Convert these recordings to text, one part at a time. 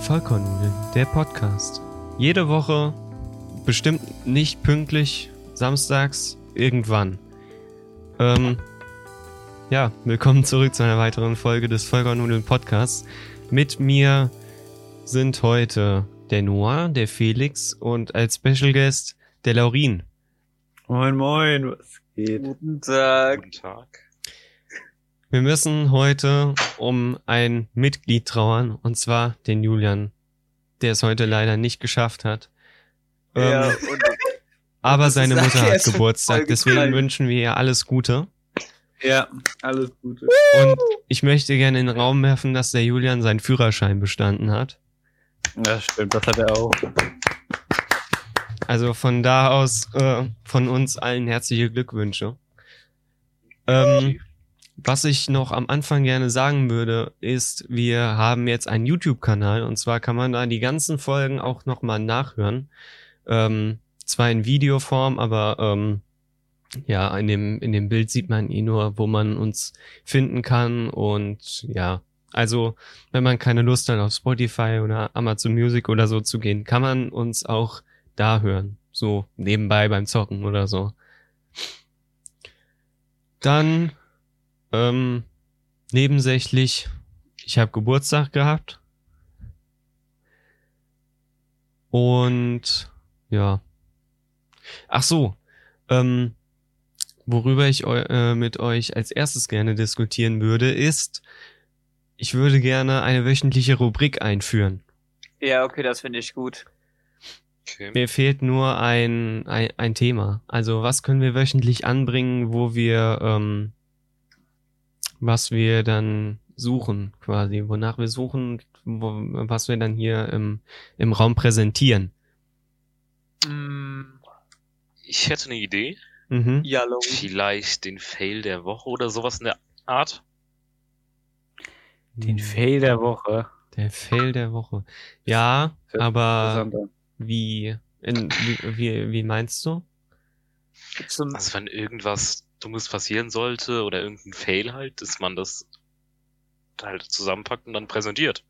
Vollkornnudeln, der Podcast. Jede Woche, bestimmt nicht pünktlich, samstags, irgendwann. Ähm, ja, willkommen zurück zu einer weiteren Folge des Vollkornnudeln Podcasts. Mit mir sind heute der Noah, der Felix und als Special Guest der Laurin. Moin, moin, was geht? Guten Tag. Guten Tag. Wir müssen heute um ein Mitglied trauern, und zwar den Julian, der es heute leider nicht geschafft hat. Ja, Ähm, aber seine Mutter hat Geburtstag, deswegen wünschen wir ihr alles Gute. Ja, alles Gute. Und ich möchte gerne in den Raum werfen, dass der Julian seinen Führerschein bestanden hat. Ja, stimmt, das hat er auch. Also von da aus äh, von uns allen herzliche Glückwünsche. Ähm, was ich noch am Anfang gerne sagen würde, ist, wir haben jetzt einen YouTube-Kanal und zwar kann man da die ganzen Folgen auch nochmal nachhören. Ähm, zwar in Videoform, aber ähm, ja, in dem, in dem Bild sieht man eh nur, wo man uns finden kann und ja, also wenn man keine Lust hat auf Spotify oder Amazon Music oder so zu gehen, kann man uns auch da hören. So nebenbei beim Zocken oder so. Dann ähm, nebensächlich, ich habe Geburtstag gehabt. Und ja. Ach so, ähm, worüber ich eu äh, mit euch als erstes gerne diskutieren würde, ist, ich würde gerne eine wöchentliche Rubrik einführen. ja, okay, das finde ich gut. Okay. Mir fehlt nur ein, ein, ein Thema. Also was können wir wöchentlich anbringen, wo wir, ähm, was wir dann suchen, quasi, wonach wir suchen, wo, was wir dann hier im, im Raum präsentieren. Mm, Ich hätte eine Idee. Mhm. ja. Vielleicht den Fail der Woche oder sowas in der Art. Den Fail der Woche. Der Fail der Woche. Ja, aber wie, in, wie, wie, wie meinst du? Also wenn irgendwas Dummes passieren sollte oder irgendein Fail halt, dass man das halt zusammenpackt und dann präsentiert.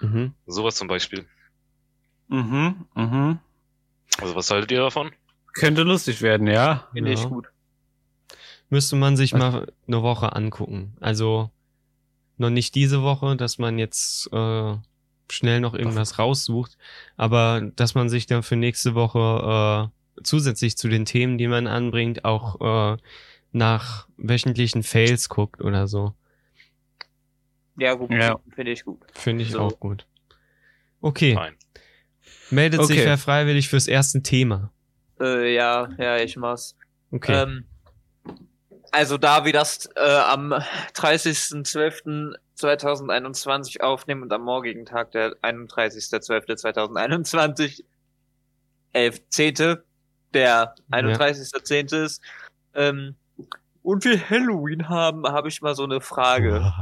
Mhm. Sowas zum Beispiel. Mhm, mhm. Also was haltet ihr davon? Könnte lustig werden, ja. finde ich Ja. gut. Müsste man sich Was- mal eine Woche angucken. Also noch nicht diese Woche, dass man jetzt äh, schnell noch irgendwas raussucht, aber dass man sich dann für nächste Woche äh, zusätzlich zu den Themen, die man anbringt, auch äh, nach wöchentlichen Fails guckt oder so. Ja, gut, Ja. finde ich gut. Finde ich So. auch gut. Okay, Nein. meldet sich Okay. wer freiwillig fürs erste Thema. Äh, ja, ja, ich mach's. Okay. Ähm, also da wir das äh, am 30.12.2021 aufnehmen und am morgigen Tag, der 31.12.2021, 11.10., der 31.10. ist, ähm, und wir Halloween haben, habe ich mal so eine Frage.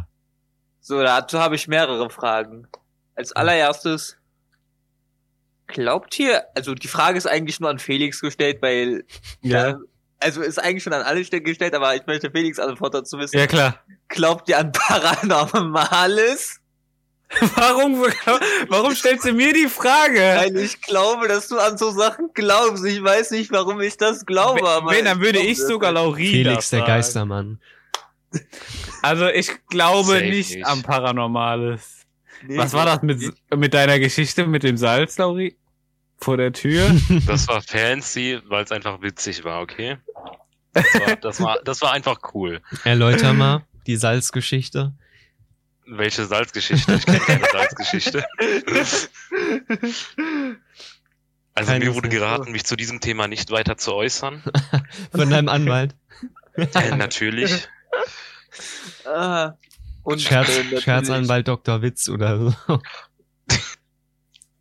So, dazu habe ich mehrere Fragen. Als allererstes, glaubt ihr, also die Frage ist eigentlich nur an Felix gestellt, weil, Ja. also ist eigentlich schon an alle Stellen gestellt, aber ich möchte Felix Antwort dazu wissen. Ja, klar. Glaubt ihr an Paranormales? Warum, warum stellst du mir die Frage? Weil ich glaube, dass du an so Sachen glaubst. Ich weiß nicht, warum ich das glaube, aber. Wenn, dann würde ich das. sogar Laurina Felix der. Geistermann. Also ich glaube Safe nicht, nicht. am Paranormales. Nee, Was war das mit, mit deiner Geschichte mit dem Salz, Lauri? Vor der Tür? Das war fancy, weil es einfach witzig war, okay? Das war, das war, das war einfach cool. Erläuter mal die Salzgeschichte. Welche Salzgeschichte? Ich kenne keine Salzgeschichte. Also Keine mir wurde geraten, mich zu diesem Thema nicht weiter zu äußern. Von deinem Anwalt. Äh, natürlich. Ah, und Scherz, äh, natürlich- Scherzanwalt Dr. Witz oder so.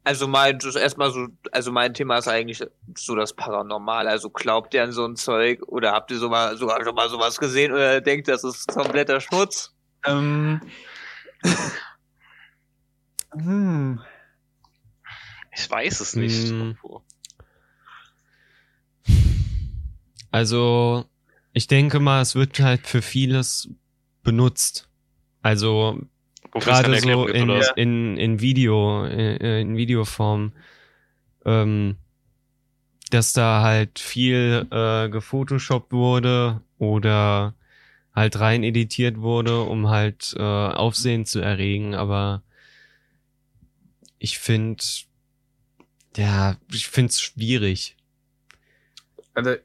Also mein, das ist erstmal so, also mein Thema ist eigentlich so das Paranormal. Also glaubt ihr an so ein Zeug oder habt ihr so mal, sogar schon mal sowas gesehen oder denkt, das ist kompletter Schmutz? ähm, hm. Ich weiß es nicht. Hm. Also, ich denke mal, es wird halt für vieles benutzt. Also, gerade so gibt, in, in, in Video, äh, in Videoform, ähm, dass da halt viel äh, gefotoshoppt wurde oder halt rein editiert wurde, um halt äh, Aufsehen zu erregen, aber ich finde, ja, ich finde es schwierig. Also,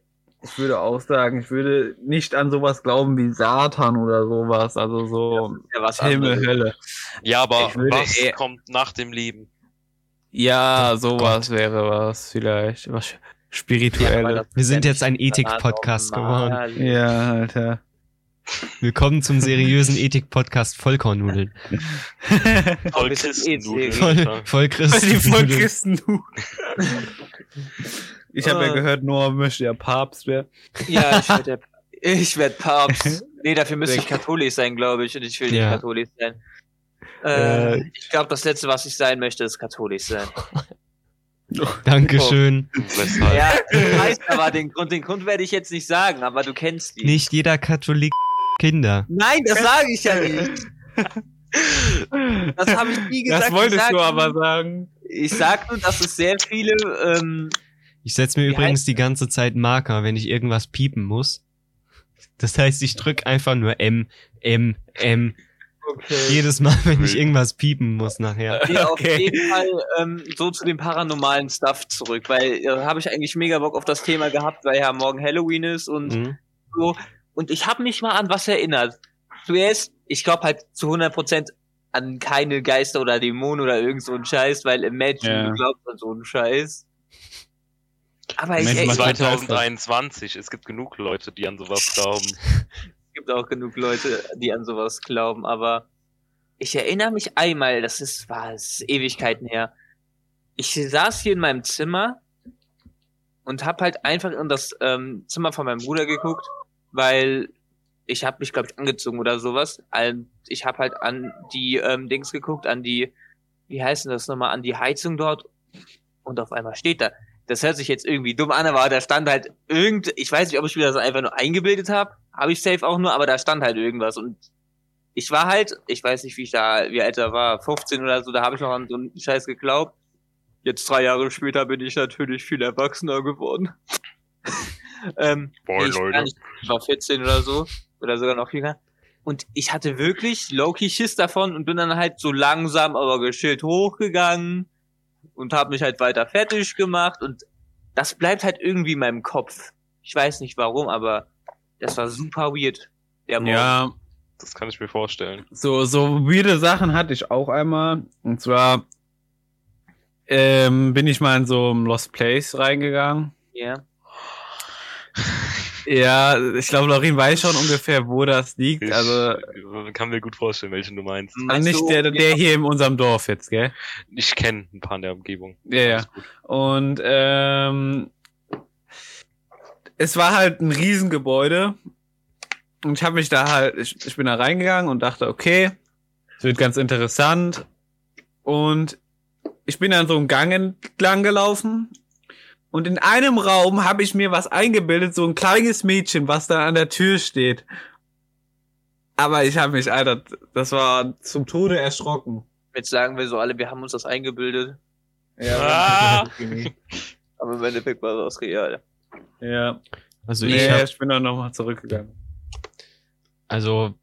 ich würde auch sagen, ich würde nicht an sowas glauben wie Satan oder sowas. Also so Ja, was Himmel, anderes. Hölle. Ja, aber was eher- kommt nach dem Leben? Ja, sowas wäre was vielleicht. Was Ja, Spirituelles. das Wir sind ja jetzt ein Ethik-Podcast geworden. Ja, Alter. Willkommen zum seriösen Ethik-Podcast Vollkornnudeln. Voll wir sind Christennudeln. eh Voll, Alter. voll Die Christen. Vollchristen. Ich habe ja Ah. gehört, Noah möchte ja Papst werden. Ja, ich werde ich werd Papst. Nee, dafür müsste ich katholisch sein, glaube ich, und ich will nicht Ja. katholisch sein. Äh, Äh. ich glaube, das Letzte, was ich sein möchte, ist katholisch sein. Dankeschön. Weshalb? Ja, ich weiß aber den Grund, den Grund werde ich jetzt nicht sagen, aber du kennst die. Nicht jeder Katholik Kinder. Nein, das sage ich ja nicht. Das habe ich nie gesagt. Das wolltest du nur- aber sagen. Ich sag nur, dass es sehr viele, ähm, Ich setze mir übrigens heißt die ganze Zeit Marker, wenn ich irgendwas piepen muss. Das heißt, ich drück einfach nur M, M, M. okay. Jedes Mal, wenn ich irgendwas piepen muss nachher. Nee, auf Okay. jeden Fall ähm, so zu dem paranormalen Stuff zurück, weil äh, habe ich eigentlich mega Bock auf das Thema gehabt, weil ja morgen Halloween ist und Mhm. so. Und ich habe mich mal an was erinnert. Zuerst, ich glaube halt zu 100% an keine Geister oder Dämonen oder irgend so einen Scheiß, weil Imagine Ja. du glaubst an so einen Scheiß. Aber ich, ich, was es war- 2021, es gibt genug Leute, die an sowas glauben. gibt auch genug Leute, die an sowas glauben, aber ich erinnere mich einmal, das ist, war es Ewigkeiten her. Ich saß hier in meinem Zimmer und hab halt einfach in das ähm, Zimmer von meinem Bruder geguckt, weil ich habe mich, glaube ich, angezogen oder sowas. Ich habe halt an die ähm, Dings geguckt, an die, wie heißt denn das nochmal, an die Heizung dort. Und auf einmal steht da. Das hört sich jetzt irgendwie dumm an, aber da stand halt irgend, ich weiß nicht, ob ich mir das einfach nur eingebildet habe, habe ich safe auch nur, aber da stand halt irgendwas und ich war halt, ich weiß nicht, wie ich da, wie alt er war, 15 oder so, da habe ich noch an so einen Scheiß geglaubt. Jetzt drei Jahre später bin ich natürlich viel erwachsener geworden. Ähm, Boah, nee, Leute. nicht, ich war 14 oder so, oder sogar noch jünger. Und ich hatte wirklich low-key Schiss davon und bin dann halt so langsam, aber geschillt hochgegangen und habe mich halt weiter fertig gemacht und das bleibt halt irgendwie in meinem Kopf. Ich weiß nicht warum, aber das war super weird. Der Morgen. Ja, Das kann ich mir vorstellen. so, so weirde Sachen hatte ich auch einmal. Und zwar ähm, bin ich mal in so ein Lost Place reingegangen. Ja. Ja, ich glaube, Laurin weiß schon ungefähr, wo das liegt. Ich Also kann mir gut vorstellen, welchen du meinst. also nicht du, der, der hier in unserem Dorf jetzt, gell? Ich kenne ein paar in der Umgebung. Ja, ja. Und ähm, es war halt ein Riesengebäude. Und ich habe mich da halt, ich, ich bin da reingegangen und dachte, okay, es wird ganz interessant. Und ich bin dann so einen Gang entlang gelaufen. Und in einem Raum habe ich mir was eingebildet, so ein kleines Mädchen, was da an der Tür steht. Aber ich habe mich, Alter, das war zum Tode erschrocken. Jetzt sagen wir so alle, wir haben uns das eingebildet, Ja, aber im Endeffekt war das real. ja. Also nee, ich hab, ich bin dann nochmal zurückgegangen. also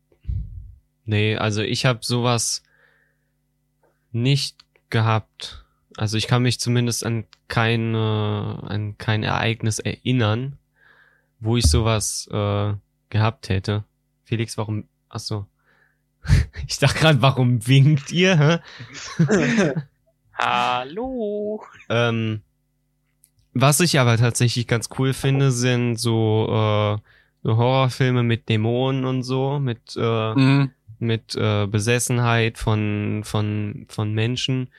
nee, also ich habe sowas nicht gehabt. Also ich kann mich zumindest an keine an kein Ereignis erinnern, wo ich sowas äh, gehabt hätte. Felix, warum? Ach so. Ich dachte gerade, warum winkt ihr? Hä? Hallo. Ähm, was ich aber tatsächlich ganz cool finde, sind so, äh, so Horrorfilme mit Dämonen und so, mit, äh, Mhm. mit äh, Besessenheit von, von, von Menschen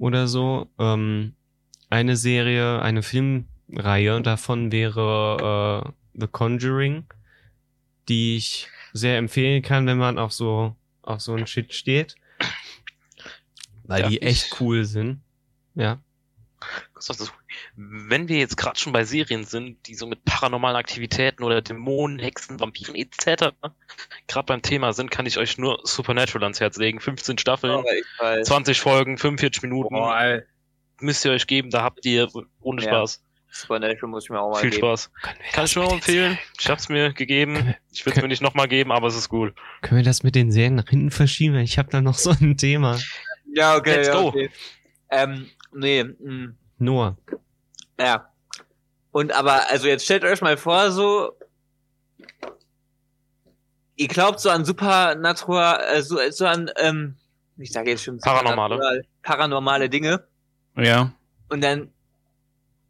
oder so. Ähm, eine Serie, eine Filmreihe davon wäre äh, The Conjuring, die ich sehr empfehlen kann, wenn man auf so auf so ein Shit steht. Weil Darf die echt cool sind. Ja. Wenn wir jetzt gerade schon bei Serien sind, die so mit paranormalen Aktivitäten oder Dämonen, Hexen, Vampiren etc. gerade beim Thema sind, kann ich euch nur Supernatural ans Herz legen. 15 Staffeln, Aber ich weiß. 20 Folgen, 45 Minuten. Boah. Müsst ihr euch geben, da habt ihr ohne Ja. Spaß. Supernatural muss ich mir auch mal Viel geben. Spaß. Kann ich nur mit den empfehlen. Ich hab's mir gegeben. Ich würde es mir nicht nochmal geben, aber es ist cool. Können wir das mit den Serien nach hinten verschieben? Ich habe da noch so ein Thema. Ja, okay. Let's ja, go. Okay. Ähm, nee, mh, Noah. ja. Und aber, also jetzt stellt euch mal vor, so, ihr glaubt so an Supernatural, äh, so, so an, ähm, ich sage jetzt schon Paranormale. Paranormale Dinge. Ja. Und dann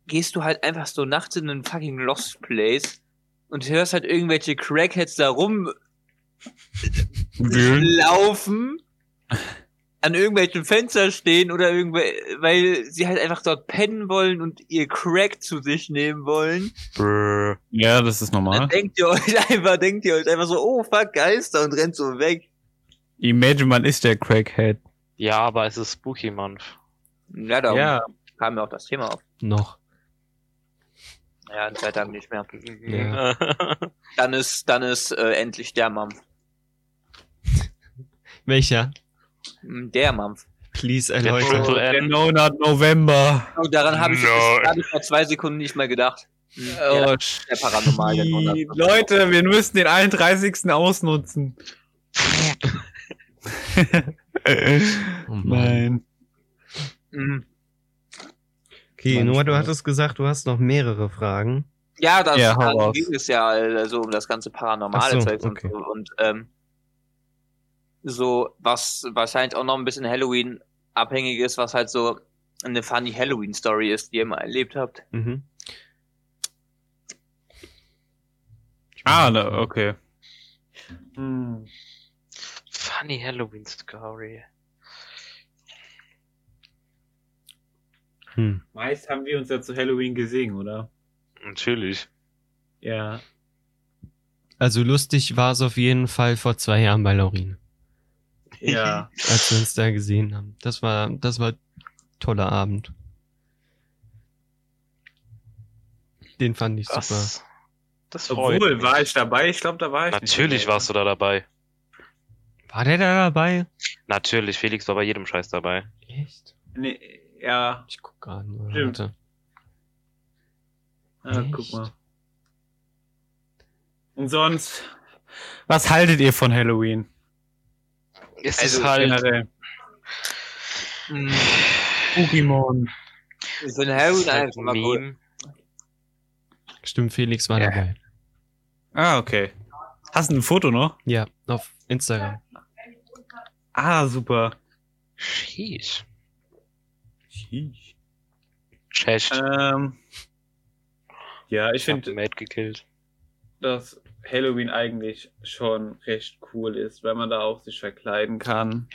gehst du halt einfach so nachts in einen fucking Lost Place und hörst halt irgendwelche Crackheads da Wühlen. rumlaufen, an irgendwelchen Fenstern stehen oder irgendwel weil sie halt einfach dort pennen wollen und ihr Crack zu sich nehmen wollen. Brr. Ja, das ist Dann normal. denkt ihr euch einfach, denkt ihr euch einfach so, oh fuck, Geister und rennt so weg. Imagine, man ist der Crackhead. Ja, aber es ist Spooky Month. Ja, da Ja. kam mir auch das Thema auf. Noch. Ja, in zwei Tagen nicht mehr. Ja. Dann ist, dann ist äh, endlich der Mampf. Welcher? Hm, Der Mampf. Please erläutern. Triple Der M. Donut November. Und daran habe ich No. bis gerade vor zwei Sekunden nicht mal gedacht. Hm, Oh, der, der Paranormal, der. Leute, wir müssen den 31. ausnutzen. Oh. Nein. Mhm. Okay, Noah, du hattest gesagt, du hast noch mehrere Fragen. Ja, das Ja, ging es ja also um das ganze paranormale so, Zeug okay. und so. Und ähm, so, was wahrscheinlich auch noch ein bisschen Halloween abhängig ist, was halt so eine funny Halloween-Story ist, die ihr mal erlebt habt. Mhm. Ah, na, okay. Hm. Funny Halloween Story. Hm. Meist haben wir uns ja zu Halloween gesehen, oder? Natürlich. Ja. Also lustig war es auf jeden Fall vor zwei Jahren bei Laurin, Ja. als wir uns da gesehen haben. Das war, das war ein toller Abend. Den fand ich super. Das, das freut Obwohl, mich. war ich dabei? Ich glaube, da war ich Natürlich warst du da dabei. War der da dabei? Natürlich, Felix war bei jedem Scheiß dabei. Echt? Nee, ja. Ich guck gerade mal. Stimmt. Warte. Ah, Echt? guck mal. Und sonst, was haltet ihr von Halloween? Es Also ist halt, Generell. Mhm. Pokémon. Halloween es ist halt einfach mal cool. Stimmt, Felix war Ja. dabei. Ah, okay. Hast du ein Foto noch? Ja, auf Instagram. Ah, super. Sheesh. Sheesh. Chest. Ähm, ja, ich Ich hab finde, Mate gekillt. dass Halloween eigentlich schon recht cool ist, weil man da auch sich verkleiden kann.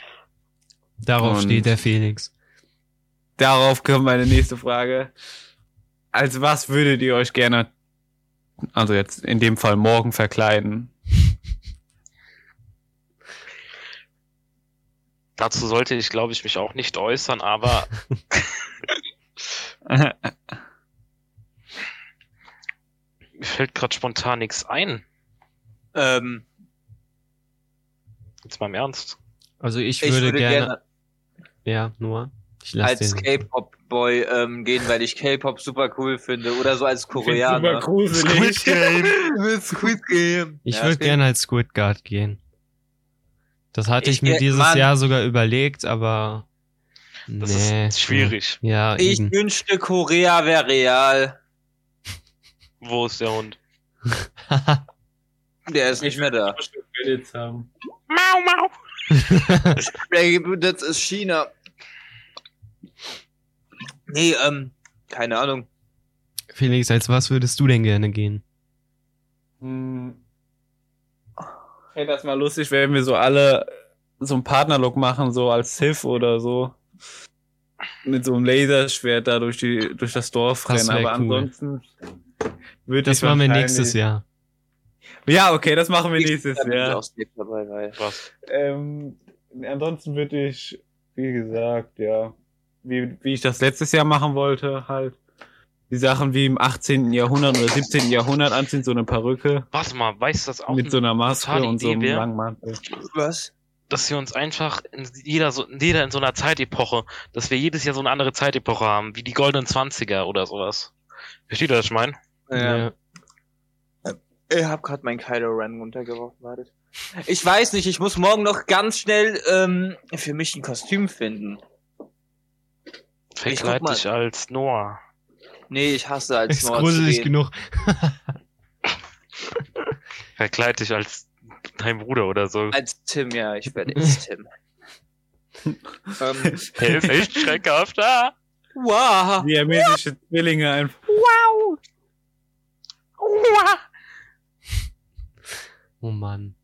Darauf Und- steht der Felix. Darauf kommt meine nächste Frage. Als was würdet ihr euch gerne, also jetzt in dem Fall morgen verkleiden? Dazu sollte ich, glaube ich, mich auch nicht äußern, aber mir fällt gerade spontan nichts ein. Ähm, Jetzt mal im Ernst. Also ich, ich würde, gerne, Ja, Noah. Ich lass als. K-Pop-Boy ähm, gehen, weil ich K-Pop super cool finde. Oder so als Koreaner. gruselig. Squid Game. Ich Ja, würde Squid- gerne als Squid Guard gehen. Das hatte ich, Ich mir dieses Mann. Jahr sogar überlegt, aber Das nee, ist schwierig. Ja, Ich eben. wünschte, Korea wäre real. Wo ist der Hund? Der ist nicht mehr da. Credits haben. Mau, mau. Das ist China. Nee, ähm, keine Ahnung. Felix, als was würdest du denn gerne gehen? Hm. Hey, das mal lustig, wenn wir so alle so einen Partnerlook machen, so als Sith oder so. Mit so einem Laserschwert da durch die, durch das Dorf Das rennen. Aber cool. ansonsten würde Das ich machen wir nächstes Jahr. Ja, okay, das machen wir nächstes Jahr. dabei? Ähm, ansonsten würde ich, wie gesagt, ja, wie, wie ich das letztes Jahr machen wollte, halt. Die Sachen wie im 18. Jahrhundert oder 17. Jahrhundert anziehen, so eine Perücke Warte mal, weißt du das auch? mit so einer Maske und so einem wär? langen Mantel. Was? dass wir uns einfach in jeder so, jeder in so einer Zeitepoche, dass wir jedes Jahr so eine andere Zeitepoche haben, wie die goldenen Zwanziger oder sowas. Versteht ihr, was ich meine? Ja. Ich hab grad mein Kylo Ren runtergeworfen, wartet. Ich weiß nicht, ich muss morgen noch ganz schnell ähm, für mich ein Kostüm finden. Verkleid dich als Noah. Nee, ich hasse als Ist Noah gruselig genug. Verkleid dich als dein Bruder oder so. Als Tim, ja, ich werde jetzt Tim. ähm, ist echt schreckhaft. Ah. wow. Siamesische Zwillinge einfach. Oh Mann.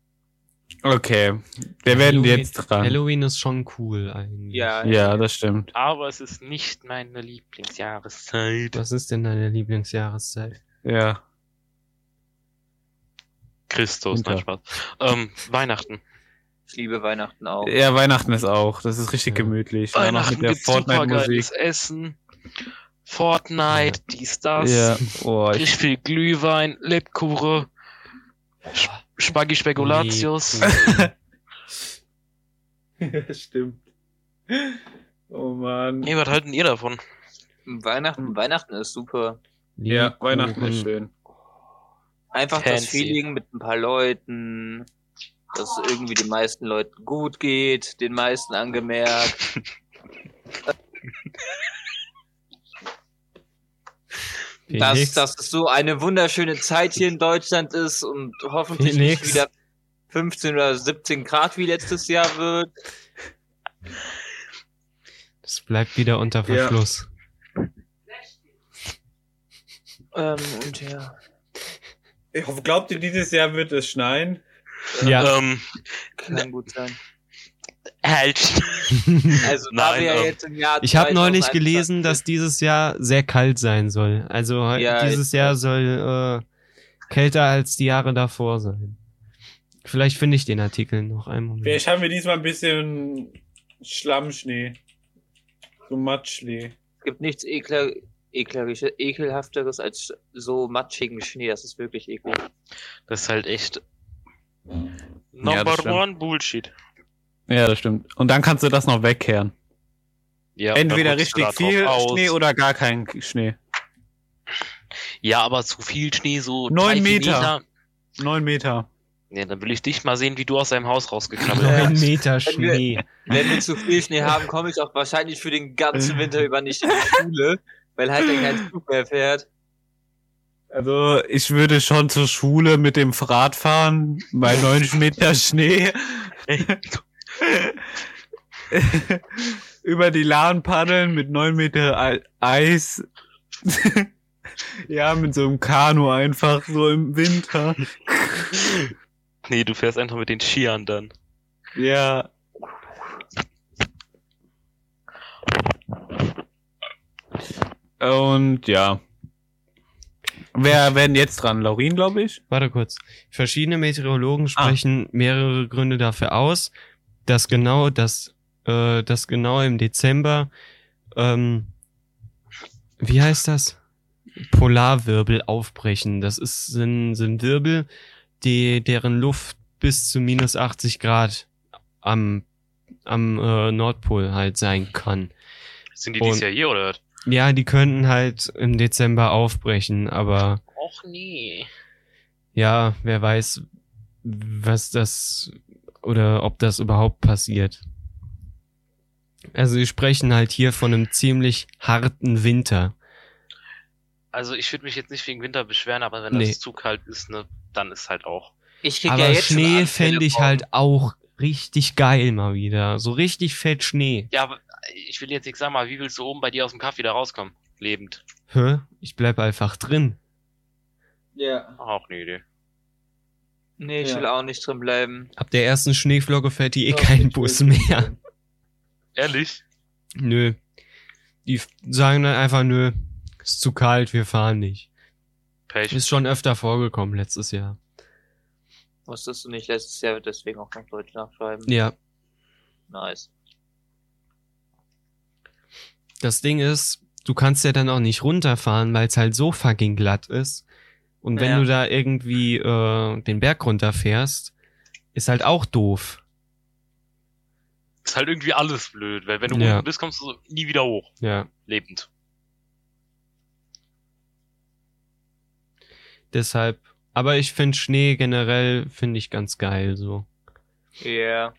Okay, wir werden Halloween- jetzt dran. Halloween ist schon cool eigentlich. Ja, Ja, das stimmt. Aber es ist nicht meine Lieblingsjahreszeit. Was ist denn deine Lieblingsjahreszeit? Ja. Christus, nein, Winter. Spaß. Ähm, Weihnachten. ich liebe Weihnachten auch. Ja, Weihnachten ist auch. Das ist richtig Ja. gemütlich. Weihnachten mit der Fortnite-Musik. Essen. Fortnite, dies, das. Ja, oh, ich, Richtig viel Glühwein, Lebkuchen, Sp Spaghi Spekulatius. stimmt. Oh man. Nee, was halten ihr davon? Weihnachten, Weihnachten ist super. Ja. Weihnachten ist schön. Einfach das Fancy. Feeling mit ein paar Leuten, dass es irgendwie den meisten Leuten gut geht, den meisten angemerkt. dass, Felix, dass es so eine wunderschöne Zeit hier in Deutschland ist und hoffentlich Felix. nicht wieder 15 oder 17 Grad wie letztes Jahr wird. das bleibt wieder unter Ja. Verschluss. Ähm, und ja. Ich hoffe, glaubt ihr, dieses Jahr wird es schneien? Ja. Ähm, Kann gut sein. Halt. Also da Nein, wir ja ähm, jetzt im Jahr Ich habe neulich 2021 gelesen, dass dieses Jahr sehr kalt sein soll. Also Ja, dieses Jahr soll äh, kälter als die Jahre davor sein. Vielleicht finde ich den Artikel noch einen Moment. Vielleicht haben wir diesmal ein bisschen Schlammschnee. So Matschschnee. Es gibt nichts ekler, eklerische, ekelhafteres als so matschigen Schnee. Das ist wirklich eklig. Das ist halt echt Ja, Number stimmt. one Bullshit. Ja, das stimmt. Und dann kannst du das noch wegkehren. Ja, Entweder richtig viel aus. Schnee oder gar kein Schnee. Ja, aber zu viel Schnee, so Neun Meter. Neun Meter. Ja, dann will ich dich mal sehen, wie du aus deinem Haus rausgekrabbelt Neun bist. Meter Wenn wir- Schnee. Wenn wir zu viel Schnee haben, komme ich auch wahrscheinlich für den ganzen Winter über nicht in die Schule, weil halt dann kein Zug mehr fährt. Also ich würde schon zur Schule mit dem Rad fahren, bei neun Meter Schnee. Über die Lahn paddeln mit neun Meter Ei- Eis. ja, mit so einem Kanu einfach so im Winter. Nee, du fährst einfach mit den Skiern dann. Ja. Und ja. Wer werden jetzt dran? Laurin, glaube ich. Warte kurz. Verschiedene Meteorologen sprechen mehrere Gründe dafür aus, dass genau das, äh, dass genau im Dezember, ähm, wie heißt das? Polarwirbel aufbrechen. Das ist, sind, sind Wirbel, die, deren Luft bis zu minus 80 Grad am, am äh, Nordpol halt sein kann. Sind die dieses Und- Jahr hier oder? was? Ja, die könnten halt im Dezember aufbrechen, aber Och nee. ja, wer weiß, was das oder ob das überhaupt passiert. Also sie sprechen halt hier von einem ziemlich harten Winter. Also ich würde mich jetzt nicht wegen Winter beschweren, aber wenn Nee. das zu kalt ist, ne, dann ist halt auch. Ich krieg Aber ja jetzt Schnee fände ich halt auch richtig geil mal wieder. So richtig fett Schnee. Ja, aber ich will jetzt nicht sagen, mal, wie willst du oben bei dir aus dem Kaff wieder rauskommen? Lebend. Hä? Ich bleib einfach drin. Ja. Auch eine Idee. Nee, ich Ja. will auch nicht drin bleiben. Ab der ersten Schneeflocke fährt hier eh Doch, kein Bus mehr. Ehrlich? Nö. Die sagen dann einfach, nö, ist zu kalt, wir fahren nicht. Pech. Ist schon öfter vorgekommen letztes Jahr. Musstest du nicht letztes Jahr deswegen auch nach Deutsch nachschreiben? Ja. Nice. das Ding ist, du kannst ja dann auch nicht runterfahren, weil es halt so fucking glatt ist. Und wenn Ja. du da irgendwie äh, den Berg runterfährst, ist halt auch doof. Ist halt irgendwie alles blöd, weil wenn du Ja. unten bist, kommst du nie wieder hoch. Ja. Lebend. Deshalb. Aber ich finde Schnee generell finde ich ganz geil so. Ja.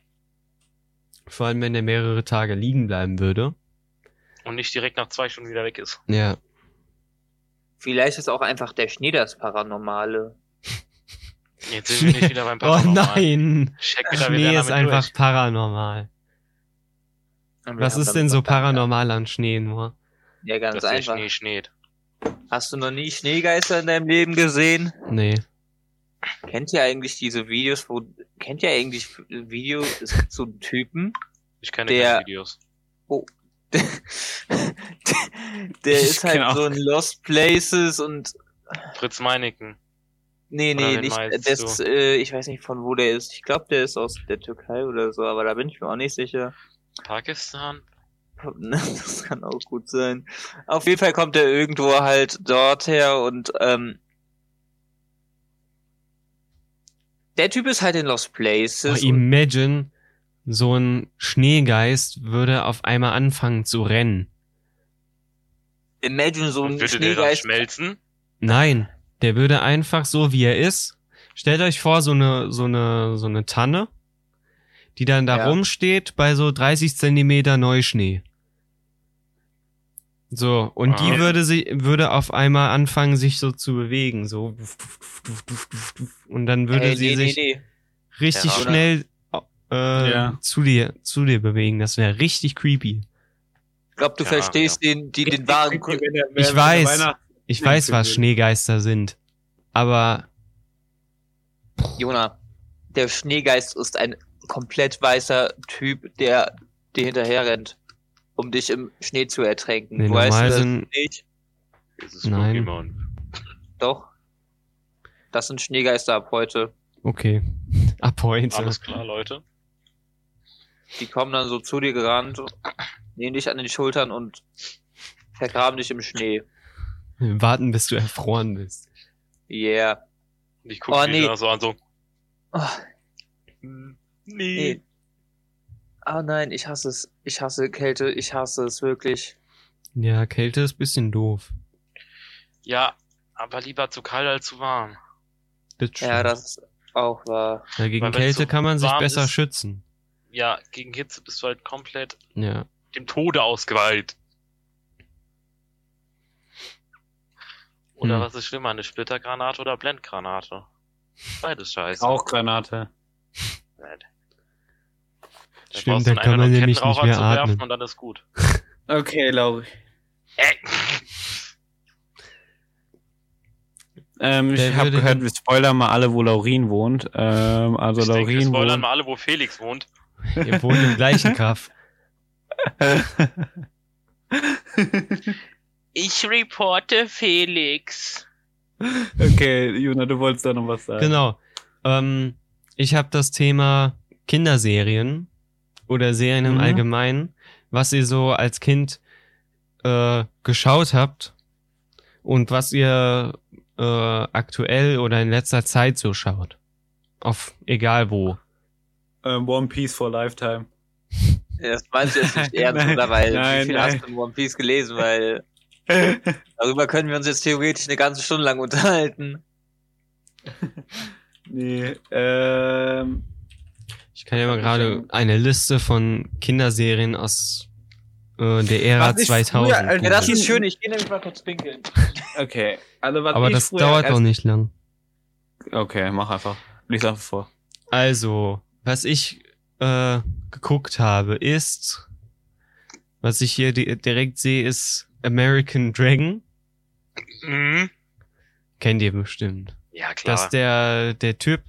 Vor allem wenn der mehrere Tage liegen bleiben würde. Und nicht direkt nach zwei Stunden wieder weg ist. Ja. Vielleicht ist auch einfach der Schnee das Paranormale. Jetzt sind wir nicht wieder beim Oh Paranormal. nein. Check wieder, Schnee wären ist einfach durch. paranormal. Was ist denn so paranormal an Schnee nur? Ja, ganz dass der einfach. Schnee schneet. Hast du noch nie Schneegeister in deinem Leben gesehen? Nee. Kennt ihr eigentlich diese Videos, wo, kennt ihr eigentlich Videos, einen Typen, Ich kenne Der- keine Videos. der, ist halt kenn auch- so in Lost Places und, Fritz Meineken. nee, nee, nicht, meinst das, äh, ich weiß nicht von wo der ist. Ich glaube, der ist aus der Türkei oder so, aber da bin ich mir auch nicht sicher. Pakistan? Das kann auch gut sein. Auf jeden Fall kommt er irgendwo halt dort her und ähm, der Typ ist halt in Lost Oh, Places. und, imagine, so ein Schneegeist würde auf einmal anfangen zu rennen. imagine so ein würde der dann Schneegeist. schmelzen? Nein, der würde einfach so wie er ist. Stellt euch vor, so eine, so eine, so eine Tanne, die dann da Ja. rumsteht bei so 30 Zentimeter Neuschnee. So, und Ah. die würde sie, würde auf einmal anfangen, sich so zu bewegen, so. Und dann würde Ey, sie nee, sich nee, nee. richtig Ja. schnell äh, Ja. zu dir, zu dir bewegen. Das wäre richtig creepy. Ich glaube, du Ja, verstehst den, die, den wahren. Wenn der- wenn Ich weiß. Weihnachts- Ich weiß, was? Schneegeister sind. Aber Jona, der Schneegeist ist ein komplett weißer Typ, der dir hinterher rennt, um dich im Schnee zu ertränken. Nee, du weißt das sind- nicht? Dieses Nein. Pokémon. Doch. Das sind Schneegeister ab heute. okay. Ab heute. Alles klar, Leute. Die kommen dann so zu dir gerannt, nehmen dich an den Schultern und vergraben dich im Schnee. Warten, bis du erfroren bist. Yeah. Und ich gucke Oh, oh, nee. nee. so an so. Oh, nee. Nee. Ah nein, ich hasse es. Ich hasse Kälte. Ich hasse es wirklich. Ja, Kälte ist bisschen doof. Ja, aber lieber zu kalt als zu warm. Das Ja, das ist auch wahr. ja, gegen Kälte so kann man sich besser ist- schützen. Ja, gegen Hitze bist du halt komplett Ja. dem Tode ausgeweiht. Oder Hm. was ist schlimmer, eine Splittergranate oder Blendgranate? Beides scheiße. Auch Granate. Da Stimmt, brauchst da du einen kann man nämlich nicht mehr zu werfen atmen. Und dann ist gut. Okay, Lauri. Äh. Ähm, ich habe gehört, wir spoilern mal alle, wo Laurin wohnt. Ähm, also Ich denke, wir Laurin spoilern wohnt. mal alle, wo Felix wohnt. Ihr wohnt im gleichen Kaff. Ich reporte Felix. okay, Juna, du wolltest da noch was sagen. Genau. Ähm, ich habe das Thema Kinderserien oder Serien im Mhm. Allgemeinen, was ihr so als Kind äh, geschaut habt und was ihr äh, aktuell oder in letzter Zeit so schaut. Auf egal wo. Ähm, One Piece for Lifetime. Das meinst du jetzt nicht ernst, Nein, oder? Weil, nein, wie viel nein. hast du in One Piece gelesen? Weil, darüber können wir uns jetzt theoretisch eine ganze Stunde lang unterhalten. nee, ähm, Ich kann ja mal gerade eine Liste von Kinderserien aus äh, der Ära Was ich 2000. früher, Alter, das ist schön, ich gehe nämlich mal kurz pinkeln. okay. Also, was Aber ich das dauert doch nicht lang. Okay, mach einfach. Lies einfach vor. Also, was ich äh, geguckt habe, ist, was ich hier di direkt sehe, ist American Dragon. Mhm. Kennt ihr bestimmt. Ja, klar. Das ist der, der Typ,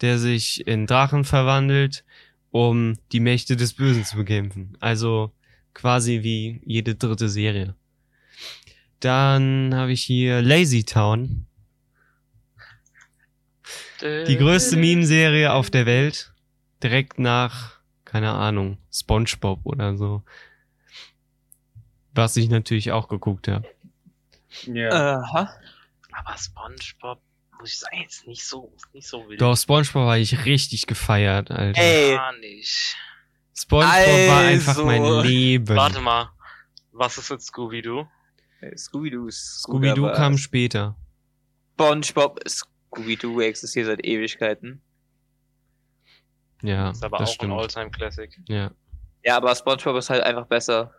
der sich in Drachen verwandelt, um die Mächte des Bösen zu bekämpfen. Also quasi wie jede dritte Serie. Dann habe ich hier Lazy Town, die größte Meme-Serie auf der Welt. Direkt nach, keine Ahnung, SpongeBob oder so. Was ich natürlich auch geguckt habe. Ja. Aha. Aber SpongeBob, muss ich sagen, jetzt nicht so, nicht so wild. Doch, Spongebob war ich richtig gefeiert, Alter. Ey, Gar nicht. Spongebob war einfach Also. mein Leben. Warte mal. Was ist mit Scooby-Doo? Scooby-Doo ist Scooby-Doo kam später. SpongeBob, Scooby-Doo existiert seit Ewigkeiten. Ja, Ist aber das auch stimmt. ein Alltime-Classic. Ja. Ja, aber SpongeBob ist halt einfach besser.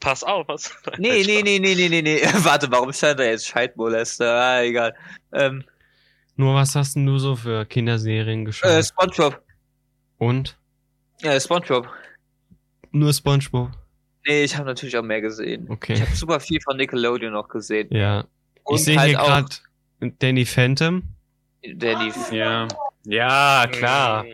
Pass auf, was? Nee, nee, nee, nee, nee, nee, nee. Warte, warum stand da jetzt Scheidmolester? Ah, egal. Ähm, Nur was hast denn du so für Kinderserien geschaut? äh, SpongeBob. Und? Ja, SpongeBob. Nur Spongebob. Nee, ich habe natürlich auch mehr gesehen. Ich Okay. habe super viel von Nickelodeon noch gesehen. Ja. Und ich sehe halt hier gerade Danny Phantom. Danny. Ja. Ja, klar.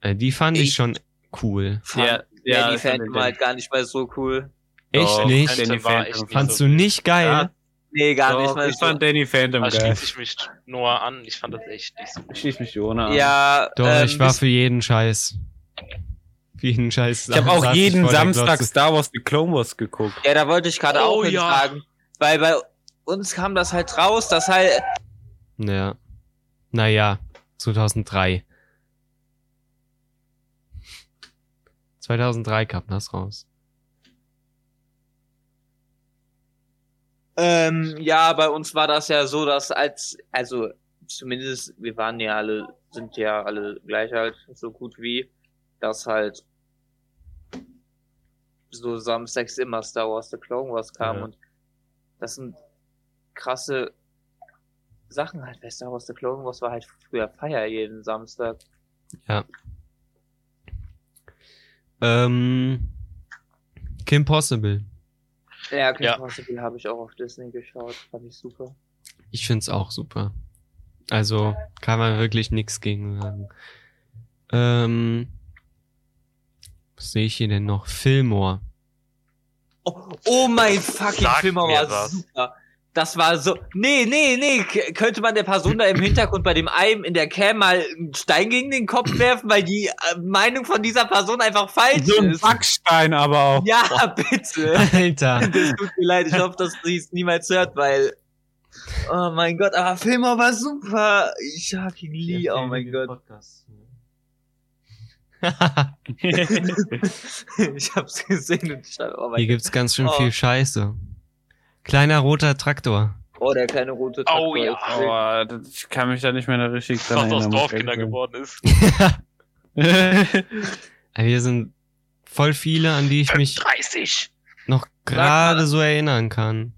Äh, die fand ich, Ich- schon cool. Fand Ja, ja, Danny ich fand Phantom den- halt gar nicht mal so cool. Echt Doch, nicht? Danny Phantom war Phantom. echt nicht Fandst so du nicht geil? Ja. Nee, gar Doch, nicht mal ich so. fand Danny Phantom Da geil. schließe ich mich Noah an. Ich fand das echt nicht so. Ich schließe mich Jona an. ja, Doch, ähm, ich war für jeden Scheiß. Für jeden Scheiß. Ich habe auch jeden Samstag. Star Wars The Clone Wars geguckt. Ja, da wollte ich gerade Oh, auch ja. hintragen. Weil bei uns kam das halt raus, dass halt. Ja. Naja, 2003. 2003 kam das raus. Ähm, ja, bei uns war das ja so, dass als, also zumindest, wir waren ja alle, sind ja alle gleich alt, so gut wie, dass halt so samstags immer Star Wars The Clone Wars kam Ja. und das sind krasse Sachen halt, weil Star Wars The Clone Wars war halt früher Feier jeden Samstag. Ähm, Kim Possible. Ja, Kim Ja. Possible habe ich auch auf Disney geschaut, fand ich super. Ich find's auch super. Also kann man wirklich nix gegen sagen. Ähm, was sehe ich hier denn noch? Fillmore. Oh, oh mein fucking Sag Film mir war was. super. Das war so. Nee, nee, nee. K könnte man der Person da im Hintergrund bei dem einem in der Cam mal einen Stein gegen den Kopf werfen, weil die äh, Meinung von dieser Person einfach falsch So ein ist. Backstein aber auch. Ja, bitte. Alter. Das tut mir leid. Ich hoffe, dass sie es niemals hört, weil. Oh mein Gott, aber Filmer war super. Ich hab ihn lieb. Oh mein Gott. ich hab's gesehen und ich dachte, oh mein Hier Gott. gibt's ganz schön Oh. viel Scheiße. Kleiner roter Traktor. Oh, der kleine rote Oh Traktor ja. ist weg. Aber das- ich kann mich da nicht mehr richtig dran Was aus erinnern. muss ich Dorfkinder geworden ist. sagen. Hier sind voll viele, an die ich mich 30. noch gerade so erinnern kann.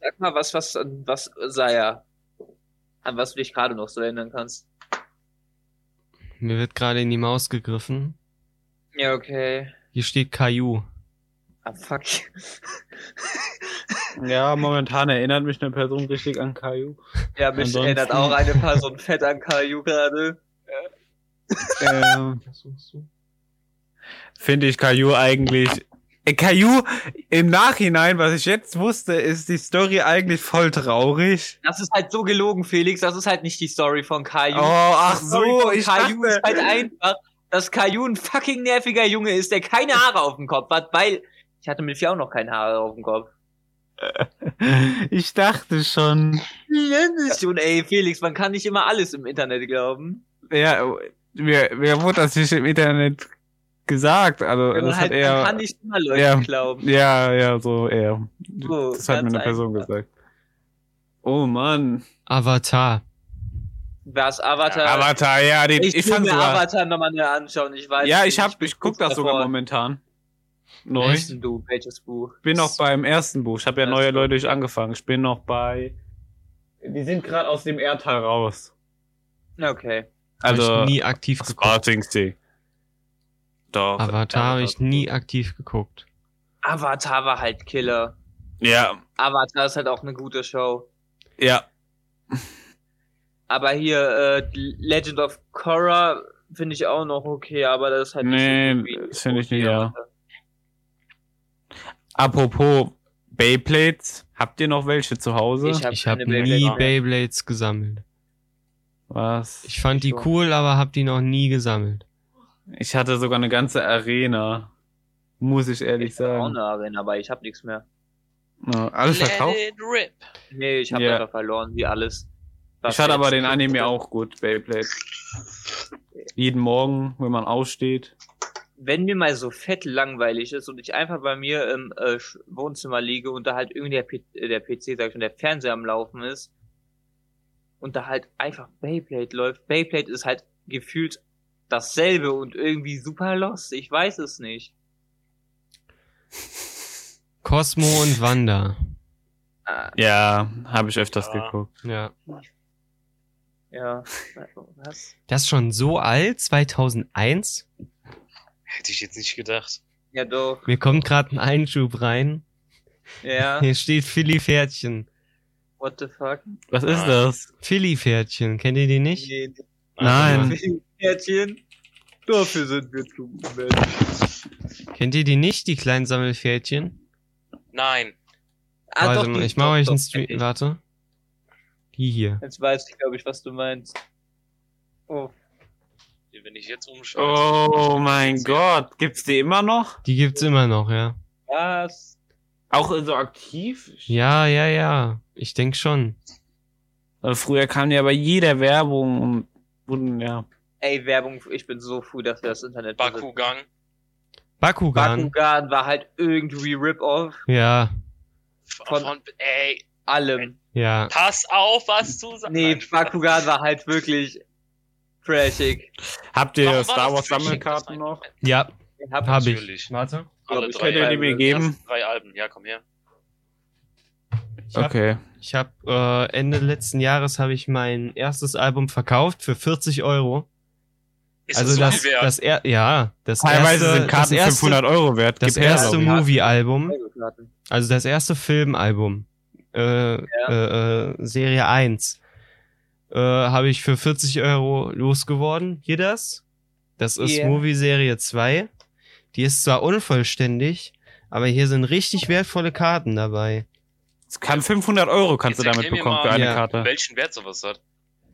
Sag mal, was, was, was sei er? An was du dich gerade noch so erinnern kannst. Mir wird gerade in die Maus gegriffen. Ja, okay. Hier steht Caillou. Ah, fuck. ja, momentan erinnert mich eine Person richtig an Caillou. ja, mich Ansonsten- erinnert auch eine Person fett an Caillou gerade. ähm, Finde ich Caillou eigentlich. Äh, Caillou, im Nachhinein, was ich jetzt wusste, ist die Story eigentlich voll traurig. Das ist halt so gelogen, Felix. Das ist halt nicht die Story von Caillou. Oh, ach so, ich Caillou dachte, ist halt einfach, dass Caillou ein fucking nerviger Junge ist, der keine Haare auf dem Kopf hat, weil ich hatte mit vier auch noch keine Haare auf dem Kopf. ich dachte schon. Ja. Schon, ey, Felix, man kann nicht immer alles im Internet glauben. Ja, mir, mir wurde das nicht im Internet gesagt. Also, Man, das halt, hat er. man kann nicht immer Leuten ja. glauben. Ja, ja, so eher. So, das hat mir eine Person einfach. gesagt. Oh Mann. Avatar. Was, Avatar? Avatar, ja, den, ich ich, will fand mir sogar. Avatar nochmal anschauen, ich weiß Ja, ich hab, ich guck das sogar davor. momentan. Neu. Welches du? Welches Buch? Ich bin noch beim ersten Buch. Ich habe ja neue. Leute durch angefangen. Ich bin noch bei. Die sind gerade aus dem Erdteil raus. Okay. Hab Also ich nie aktiv geguckt. Spartingsee. Doch. Avatar habe ich nie aktiv geguckt. Avatar war halt Killer. Ja, Avatar ist halt auch eine gute Show. ja. Aber hier, äh, Legend of Korra finde ich auch noch okay, aber das ist halt Nee, nicht so das finde ich nicht, ja. Avatar. Apropos Beyblades, habt ihr noch welche zu Hause? Ich hab Ich habe keine nie Beyblades gesammelt. Was? Ich fand die schon. cool, aber hab die noch nie gesammelt. Ich hatte sogar eine ganze Arena. Muss ich ehrlich Auch sagen. eine Arena, aber ich habe nichts mehr. Ja, alles Let verkauft. it rip. Nee, ich habe Ja. einfach verloren, wie alles. Was Ich fand aber den Anime auch gut, Beyblade. Jeden Morgen, wenn man aufsteht. Wenn mir mal so fett langweilig ist und ich einfach bei mir im äh, Wohnzimmer liege und da halt irgendwie der, P äh, der PC, sag ich schon, der Fernseher am Laufen ist und da halt einfach Beyblade läuft. Beyblade ist halt gefühlt dasselbe und irgendwie super lost. Ich weiß es nicht. Cosmo und Wanda. Ah, Ja, habe ich öfters Ja. geguckt. Ja. ja. Was? Das ist schon so alt, 2001. Hätte ich jetzt nicht gedacht. Ja doch. Mir kommt gerade ein Einschub rein. Ja. Hier steht Philly-Pferdchen. What the fuck? Was ist Ah. das? Philly-Pferdchen, kennt ihr die nicht? Nee, Nein. Pferdchen. Dafür sind wir zu Menschen. Kennt ihr die nicht, die kleinen Sammelpferdchen? Nein. Ah, Warte doch, mal, ich mache euch einen Stream. Warte. Die hier. Jetzt weiß ich, glaube ich, was du meinst. Oh. Wenn ich jetzt umschaue. Oh mein Gott, gibt's die immer noch? Die gibt's immer noch, ja. Was? Auch so aktiv? Ja, ja, ja. Ich denk schon. Also früher kam ja bei jeder Werbung und wurden, ja. Ey, Werbung, ich bin so froh, dass wir das Internet. Bakugan. Bakugan. Bakugan war halt irgendwie Rip-Off Ja, Von- Von, ey, allem. ja. pass auf, was du sagst. Nee, Bakugan war halt wirklich trashig. Habt ihr Warum war Star das Wars? Sammelkarten Das noch? Ja, Ich hab, hab ich. Natürlich. Warte. Alle Ich drei Könnt ihr die mir geben? Drei Alben, ja, komm her. Ich hab, Okay. ich hab äh, Ende letzten Jahres habe ich mein erstes Album verkauft für 40 Euro. Ist also so das, viel wert? das er, ja, das Teilweise erste, sind Karten das erste, 500 Euro wert. das Gib erste. Movie-Album, also das erste Filmalbum, äh, äh, äh, Serie 1, äh, habe ich für 40 Euro losgeworden. Hier das. Das ist Yeah. Movie Serie 2. Die ist zwar unvollständig, aber hier sind richtig wertvolle Karten dabei. Es kann 500 Euro kannst Jetzt du damit bekommen mal, für eine Ja. Karte. Welchen Wert sowas hat?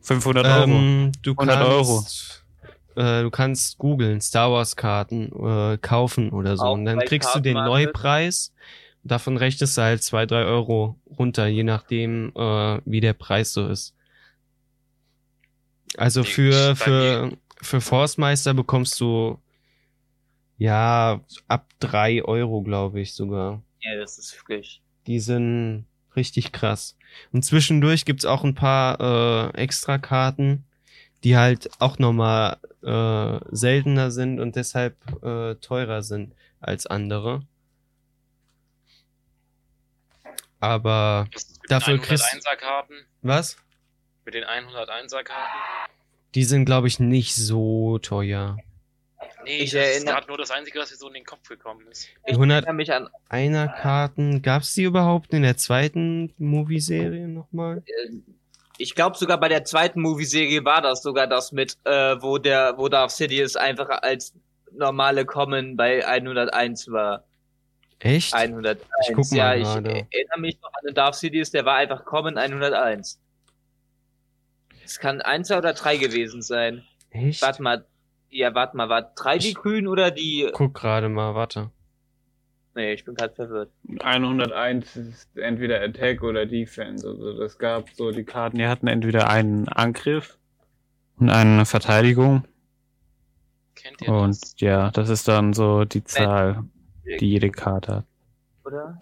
500 Euro. Ähm, du 100 kannst, Äh, du kannst googeln, Star Wars Karten äh, kaufen oder so. Auch und dann kriegst du den Kartenmarket? Neupreis. Davon rechnest du halt zwei, drei Euro runter, je nachdem, äh, wie der Preis so ist. Also für, für, für Forstmeister bekommst du ja ab drei Euro, glaube ich sogar. Ja, das ist wirklich. Die sind richtig krass. Und zwischendurch gibt's auch ein paar äh, Extra-Karten, die halt auch nochmal äh, seltener sind und deshalb äh, teurer sind als andere. Aber Dafür kriegst- 101er Karten? was? Mit den 101er Karten? Die sind, glaube ich, nicht so teuer. Nee, Ich das ist erinnere- gerade nur das Einzige, was mir so in den Kopf gekommen ist. Ich 100 erinnere mich an, Einer Karten, gab's die überhaupt in der zweiten Movie-Serie nochmal? äh, ich glaube sogar bei der zweiten Movie-Serie war das sogar das mit, äh, wo der, wo Darth Sidious einfach als normale Common bei 101 war. Echt? 101. Ich guck mal ja, ich gerade. erinnere mich noch an den Darth Sidious, der war einfach Common 101. Es kann 1 oder 3 gewesen sein. Echt? Warte mal, ja, warte mal, war 3 die Ich- grün oder die, Guck gerade mal, warte. nee, ich bin gerade verwirrt. 101 ist entweder Attack oder Defense. Also das gab so die Karten, die hatten entweder einen Angriff und eine Verteidigung. Kennt ihr das? Und ja, das ist dann so die Zahl, die jede Karte hat. Oder?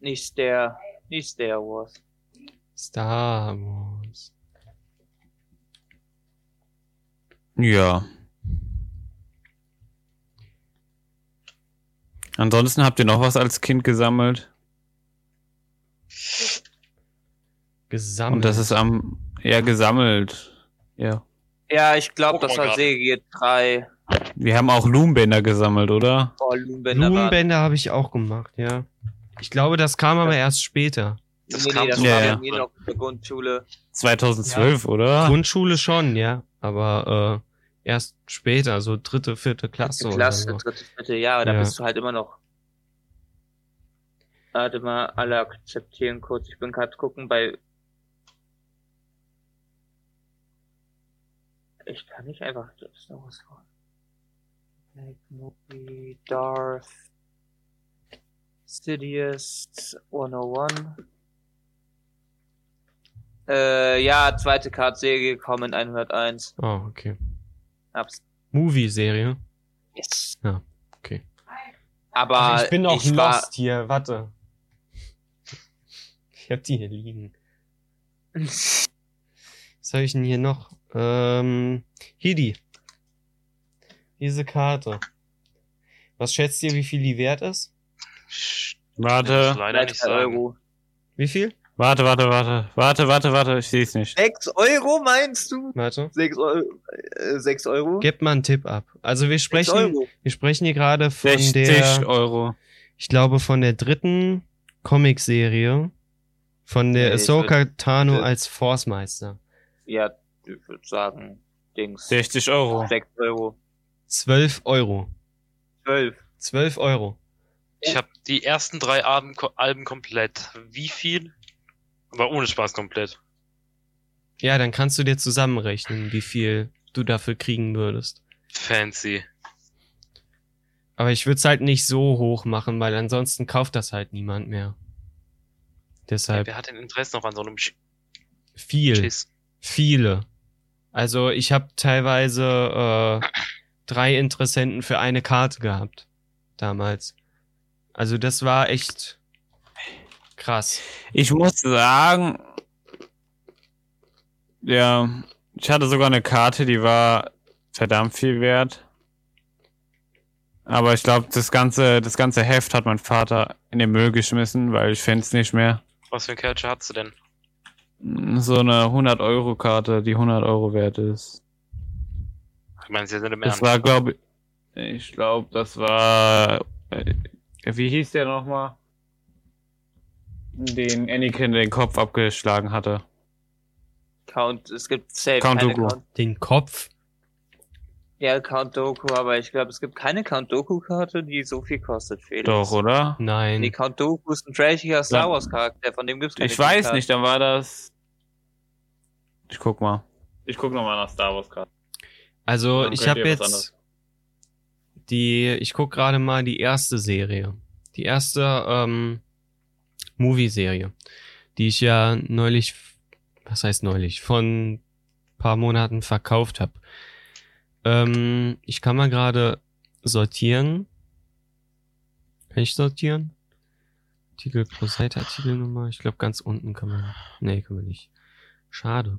Nicht der, nicht Star Wars. Star Wars. Ja. Ansonsten habt ihr noch was als Kind gesammelt? Gesammelt. Und das ist am, ja, gesammelt. Ja. Ja, ich glaube, das war. Serie 3. Wir haben auch Loombänder gesammelt, oder? Oh, Lumenbänder war. Blumenbänder habe ich auch gemacht, ja. Ich glaube, das kam aber erst später. Das nee, kam nee, das Ja, war ja. mir noch in der Grundschule. 2012, oder? Grundschule schon, ja. Aber äh, erst später, so dritte, vierte Klasse. Dritte Klasse, Oder so. dritte, vierte Jahr, da Ja. bist du halt immer noch. Warte mal, alle akzeptieren kurz. Ich bin gerade gucken bei. Ich kann nicht einfach Star Wars fahren. Movie, Darth. Sidious 101. Äh, ja, zweite Card-Serie gekommen, 101. Oh, okay. Hab's. Movie-Serie. Yes. Ja, okay. Aber Ach, ich bin auch ich war- lost hier, warte. Ich hab die hier liegen. Was habe ich denn hier noch? Ähm, Hidi. Diese Karte. Was schätzt ihr, wie viel die wert ist? Warte, leider nicht 6 sagen. Euro. Wie viel? Warte, warte, warte, warte, warte, warte, ich sehe es nicht. 6 Euro meinst du? Warte. 6 Euro. Äh, 6 Euro? Gebt mal einen Tipp ab. Also wir 6 sprechen, wir sprechen hier gerade von 60 der, Euro. ich glaube von der dritten Comic-Serie von der Nee, Ahsoka Tano würd- als Force-Meister. Ja, ich würde sagen, Dings. 60 Euro. 6 Euro. 12 Euro. 12. 12 Euro. Ich habe die ersten drei Alben, Alben komplett. Wie viel? Aber ohne Spaß komplett. Ja, dann kannst du dir zusammenrechnen, wie viel du dafür kriegen würdest. Fancy. Aber ich würde es halt nicht so hoch machen, weil ansonsten kauft das halt niemand mehr. Deshalb Wer hat denn Interesse noch an so einem Sch viel, Schiss? viele. Also ich habe teilweise äh, drei Interessenten für eine Karte gehabt damals. Also das war echt krass. Ich muss sagen, ja, ich hatte sogar eine Karte, die war verdammt viel wert. Aber ich glaube, das ganze, das ganze Heft hat mein Vater in den Müll geschmissen, weil ich find's nicht mehr. Was für ein Catcher hast du denn? So eine 100-Euro-Karte, die 100 Euro wert ist. Ich meine, sie sind im Das Ernst. war, glaube ich, ich glaube, das war, äh, wie hieß der nochmal? Den Anakin den Kopf abgeschlagen hatte. Count, es gibt safe Count keine Dooku. Count. Den Kopf. Ja, Count Doku, aber ich glaube, es gibt keine Count Doku-Karte, die so viel kostet, Felix. Doch, oder? Nein. Nee, Count Doku ist ein trashiger Star Ja. Wars Charakter, von dem gibt's keine Ich weiß nicht, dann war das. Ich guck mal. Ich guck nochmal nach Star Wars gerade. Also Dann ich habe jetzt anderes. die, ich guck gerade mal die erste Serie, die erste ähm, Movie-Serie, die ich ja neulich, was heißt neulich, von paar Monaten verkauft habe. Ähm, ich kann mal gerade sortieren. Kann ich sortieren? Titel pro Seite, Artikelnummer. Ich glaube ganz unten kann man. Nee, kann man nicht. Schade.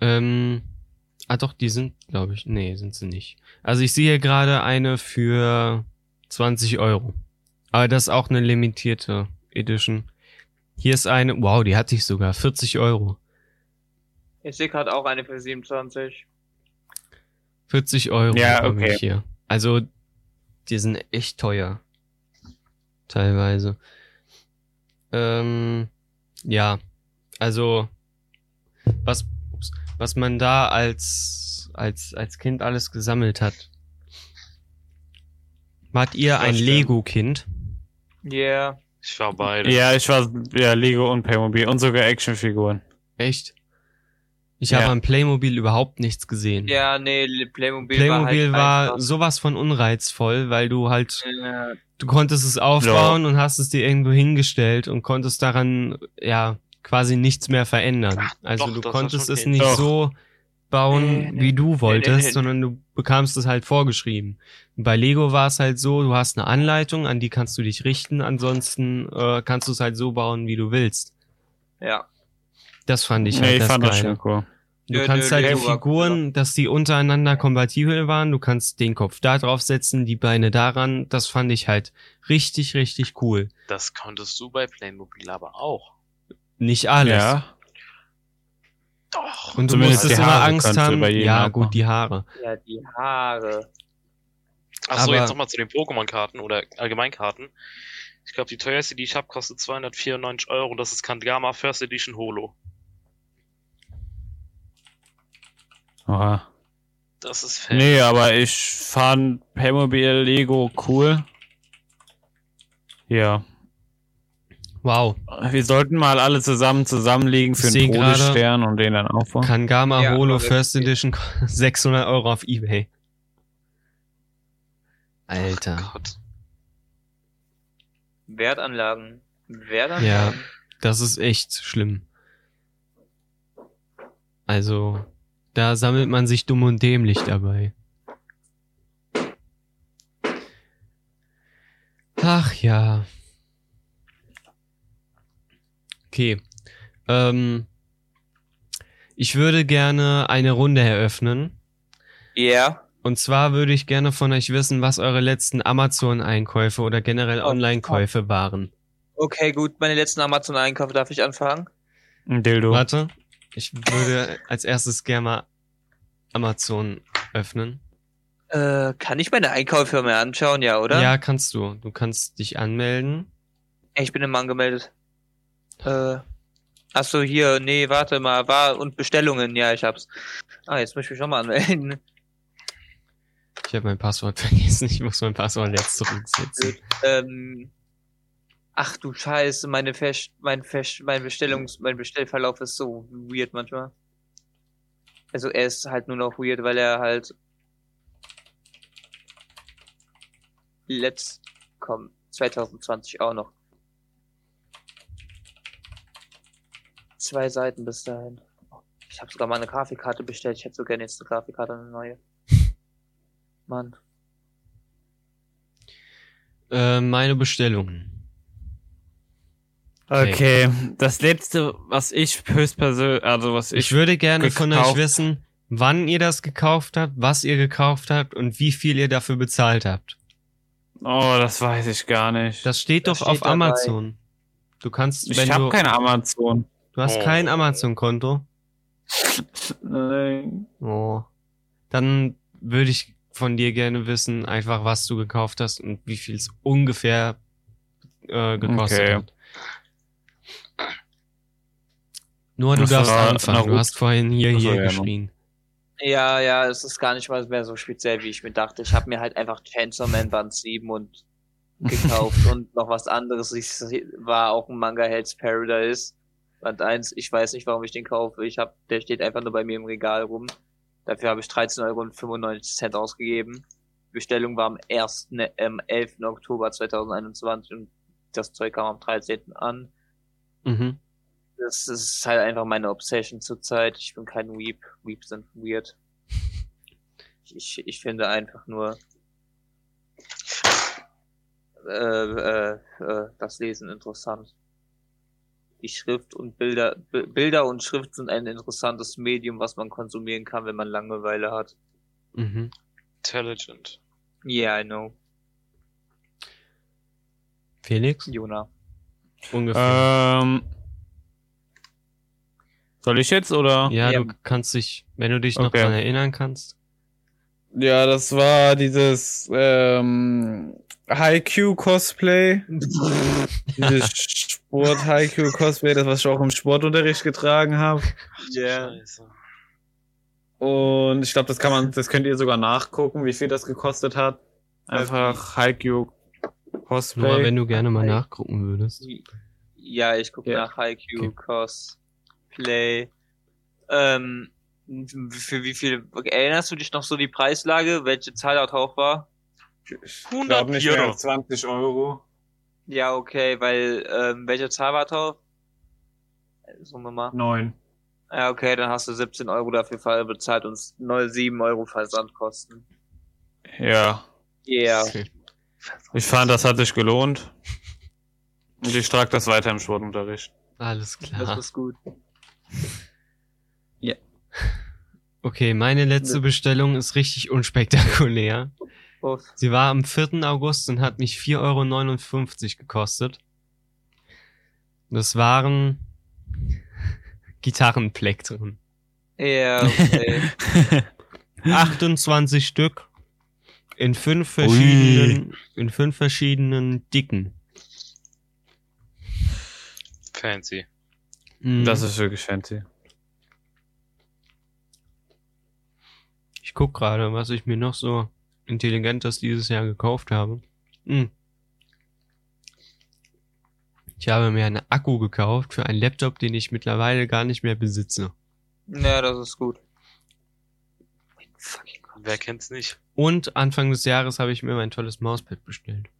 Ähm, ah doch, die sind, glaube ich. Nee, sind sie nicht. Also ich sehe gerade eine für 20 Euro. Aber das ist auch eine limitierte Edition. Hier ist eine, wow, die hatte ich sogar, 40 Euro. Ich sehe gerade auch eine für 27. 40 Euro Ja, okay. ich hier. Also, die sind echt teuer. Teilweise. Ähm, ja, also, was, was man da als, als, als Kind alles gesammelt hat. Wart ihr Das ein stimmt. Lego-Kind? Yeah. Ich war beide. Ja, ich war ja Lego und Playmobil und sogar Actionfiguren. Echt? Ich Ja. habe an Playmobil überhaupt nichts gesehen. Ja, nee, Playmobil, Playmobil war war halt einfach, sowas von unreizvoll, weil du halt äh, du konntest es aufbauen und hast es dir irgendwo hingestellt und konntest daran ja quasi nichts mehr verändern. Ach, also doch, du war konntest es nicht Doch. so bauen, Nee, nee. wie du wolltest, nee, nee. sondern du bekamst es halt vorgeschrieben. Bei Lego war es halt so, du hast eine Anleitung, an die kannst du dich richten, ansonsten äh, kannst du es halt so bauen, wie du willst. ja. Das fand ich nee, halt ich das fand das Geile. schon cool. Du Nö, kannst nö, halt die Figuren, dass die untereinander kompatibel waren. Du kannst den Kopf da drauf setzen, die Beine daran. Das fand ich halt richtig, richtig cool. Das konntest du bei Playmobil aber auch. Nicht alles. Ja. Doch. Und du Zumindest musstest die immer Angst haben. Ja, gut, die Haare. Ja, die Haare. Achso, jetzt nochmal zu den Pokémon-Karten oder Allgemeinkarten. Ich glaube, die teuerste, die ich habe, kostet 294 Euro. Das ist Kandgama First Edition Holo. Oha. Das ist fair. Nee, aber ich fand Playmobil Lego cool. Ja. Wow. Wir sollten mal alle zusammen zusammenlegen für einen Todesstern und den dann aufbauen. Kangama Ja, Holo First. Edition 600 Euro auf Ebay. Alter. Gott. Wertanlagen. Wertanlagen. Ja. Das ist echt schlimm. Also, da sammelt man sich dumm und dämlich dabei. Ach ja. Okay. Ähm, ich würde gerne eine Runde eröffnen. Ja. Und zwar würde ich gerne von euch wissen, was eure letzten Amazon-Einkäufe oder generell Oh, Online-Käufe waren. Okay, gut. Meine letzten Amazon-Einkäufe darf ich anfangen? Ein Dildo. Warte, ich würde als erstes gerne mal Amazon öffnen. Äh, kann ich meine Einkäufe mir anschauen, ja, oder? Ja, kannst du. Du kannst dich anmelden. Ich bin im angemeldet. Äh, ach so, hier, nee, warte mal, war und Bestellungen, ja, ich hab's. Ah, jetzt muss ich mich schon mal anmelden. Ich habe mein Passwort vergessen. Ich muss mein Passwort jetzt zurücksetzen. Ähm, ach du Scheiße, meine Fest, mein Fest, mein Bestellungs, mein Bestellverlauf ist so weird manchmal. Also er ist halt nur noch weird, weil er halt letzt kommt 2020 auch noch. Zwei Seiten bis dahin. Ich habe sogar mal eine Grafikkarte bestellt. Ich hätte so gerne jetzt eine Grafikkarte, eine neue. Mann. Äh, meine Bestellung. Okay, das letzte, was ich höchstpersönlich, also was Ich ich, würde gerne von euch wissen, wann ihr das gekauft habt, was ihr gekauft habt und wie viel ihr dafür bezahlt habt. oh, das weiß ich gar nicht. Das steht Das doch steht auf dabei. Amazon. Du kannst, ich habe keine Amazon. Du hast Oh. kein Amazon-Konto. Nein. Oh. Dann würde ich von dir gerne wissen, einfach was du gekauft hast und wie viel es ungefähr äh, gekostet Okay. hat. Nur du Das darfst war anfangen. Du hast vorhin hier, hier ja, ne. geschrien. Ja, ja, es ist gar nicht mal mehr so speziell, wie ich mir dachte. Ich habe mir halt einfach Chainsaw Man Band 7 und gekauft und noch was anderes. Ich war auch ein Manga Hell's Paradise. Band 1, ich weiß nicht, warum ich den kaufe. Ich hab, der steht einfach nur bei mir im Regal rum. Dafür habe ich 13,95 Euro ausgegeben. Bestellung war am 1., ähm, 11. Oktober 2021 und das Zeug kam am 13. an. Mhm. Das ist halt einfach meine Obsession zurzeit. Ich bin kein Weep. Weeps sind weird. Ich, ich finde einfach nur äh, äh, äh, das Lesen interessant. Die Schrift und Bilder, B Bilder und Schrift sind ein interessantes Medium, was man konsumieren kann, wenn man Langeweile hat. Mhm. Intelligent. Yeah, I know. Felix? Jona. Ungefähr. Ähm, soll ich jetzt oder? ja, ja. du kannst dich, wenn du dich noch Okay. dran erinnern kannst. Ja, das war dieses ähm, Haiku Cosplay. dieses Sport Haiku Cosplay, das was ich auch im Sportunterricht getragen habe. Yeah. Scheiße. Und ich glaube, das kann man, das könnt ihr sogar nachgucken, wie viel das gekostet hat. Einfach Haiku Cosplay. Nur wenn du gerne mal nachgucken würdest. Ja, ich gucke Ja. nach Haikyuu Okay. Cosplay. Ähm, für wie viel, erinnerst du dich noch so die Preislage, welche Zahl da drauf war? ich 100 glaube nicht mehr Euro. als 20 Euro. Ja, okay, weil, ähm, welche Zahl war drauf? Sagen wir mal. Neun. Ja, okay, dann hast du 17 Euro dafür bezahlt und 7 Euro Versandkosten. Ja. Yeah. Okay. Ich fand, das hat sich gelohnt. Und ich trage das weiter im Sportunterricht. Alles Das klar. ist gut. Okay, meine letzte Bestellung ist richtig unspektakulär. Sie war am 4. August und hat mich 4,59 Euro gekostet. Das waren Gitarrenplektren. Ja, okay. 28 Stück in fünf verschiedenen, in fünf verschiedenen Dicken. Fancy. Mhm. Das ist wirklich fancy. Ich guck gerade, was ich mir noch so intelligentes dieses Jahr gekauft habe. Hm. Ich habe mir einen Akku gekauft für einen Laptop, den ich mittlerweile gar nicht mehr besitze. ja, das ist gut. Mein fucking Gott. Wer kennt's nicht? Und Anfang des Jahres habe ich mir mein tolles Mauspad bestellt.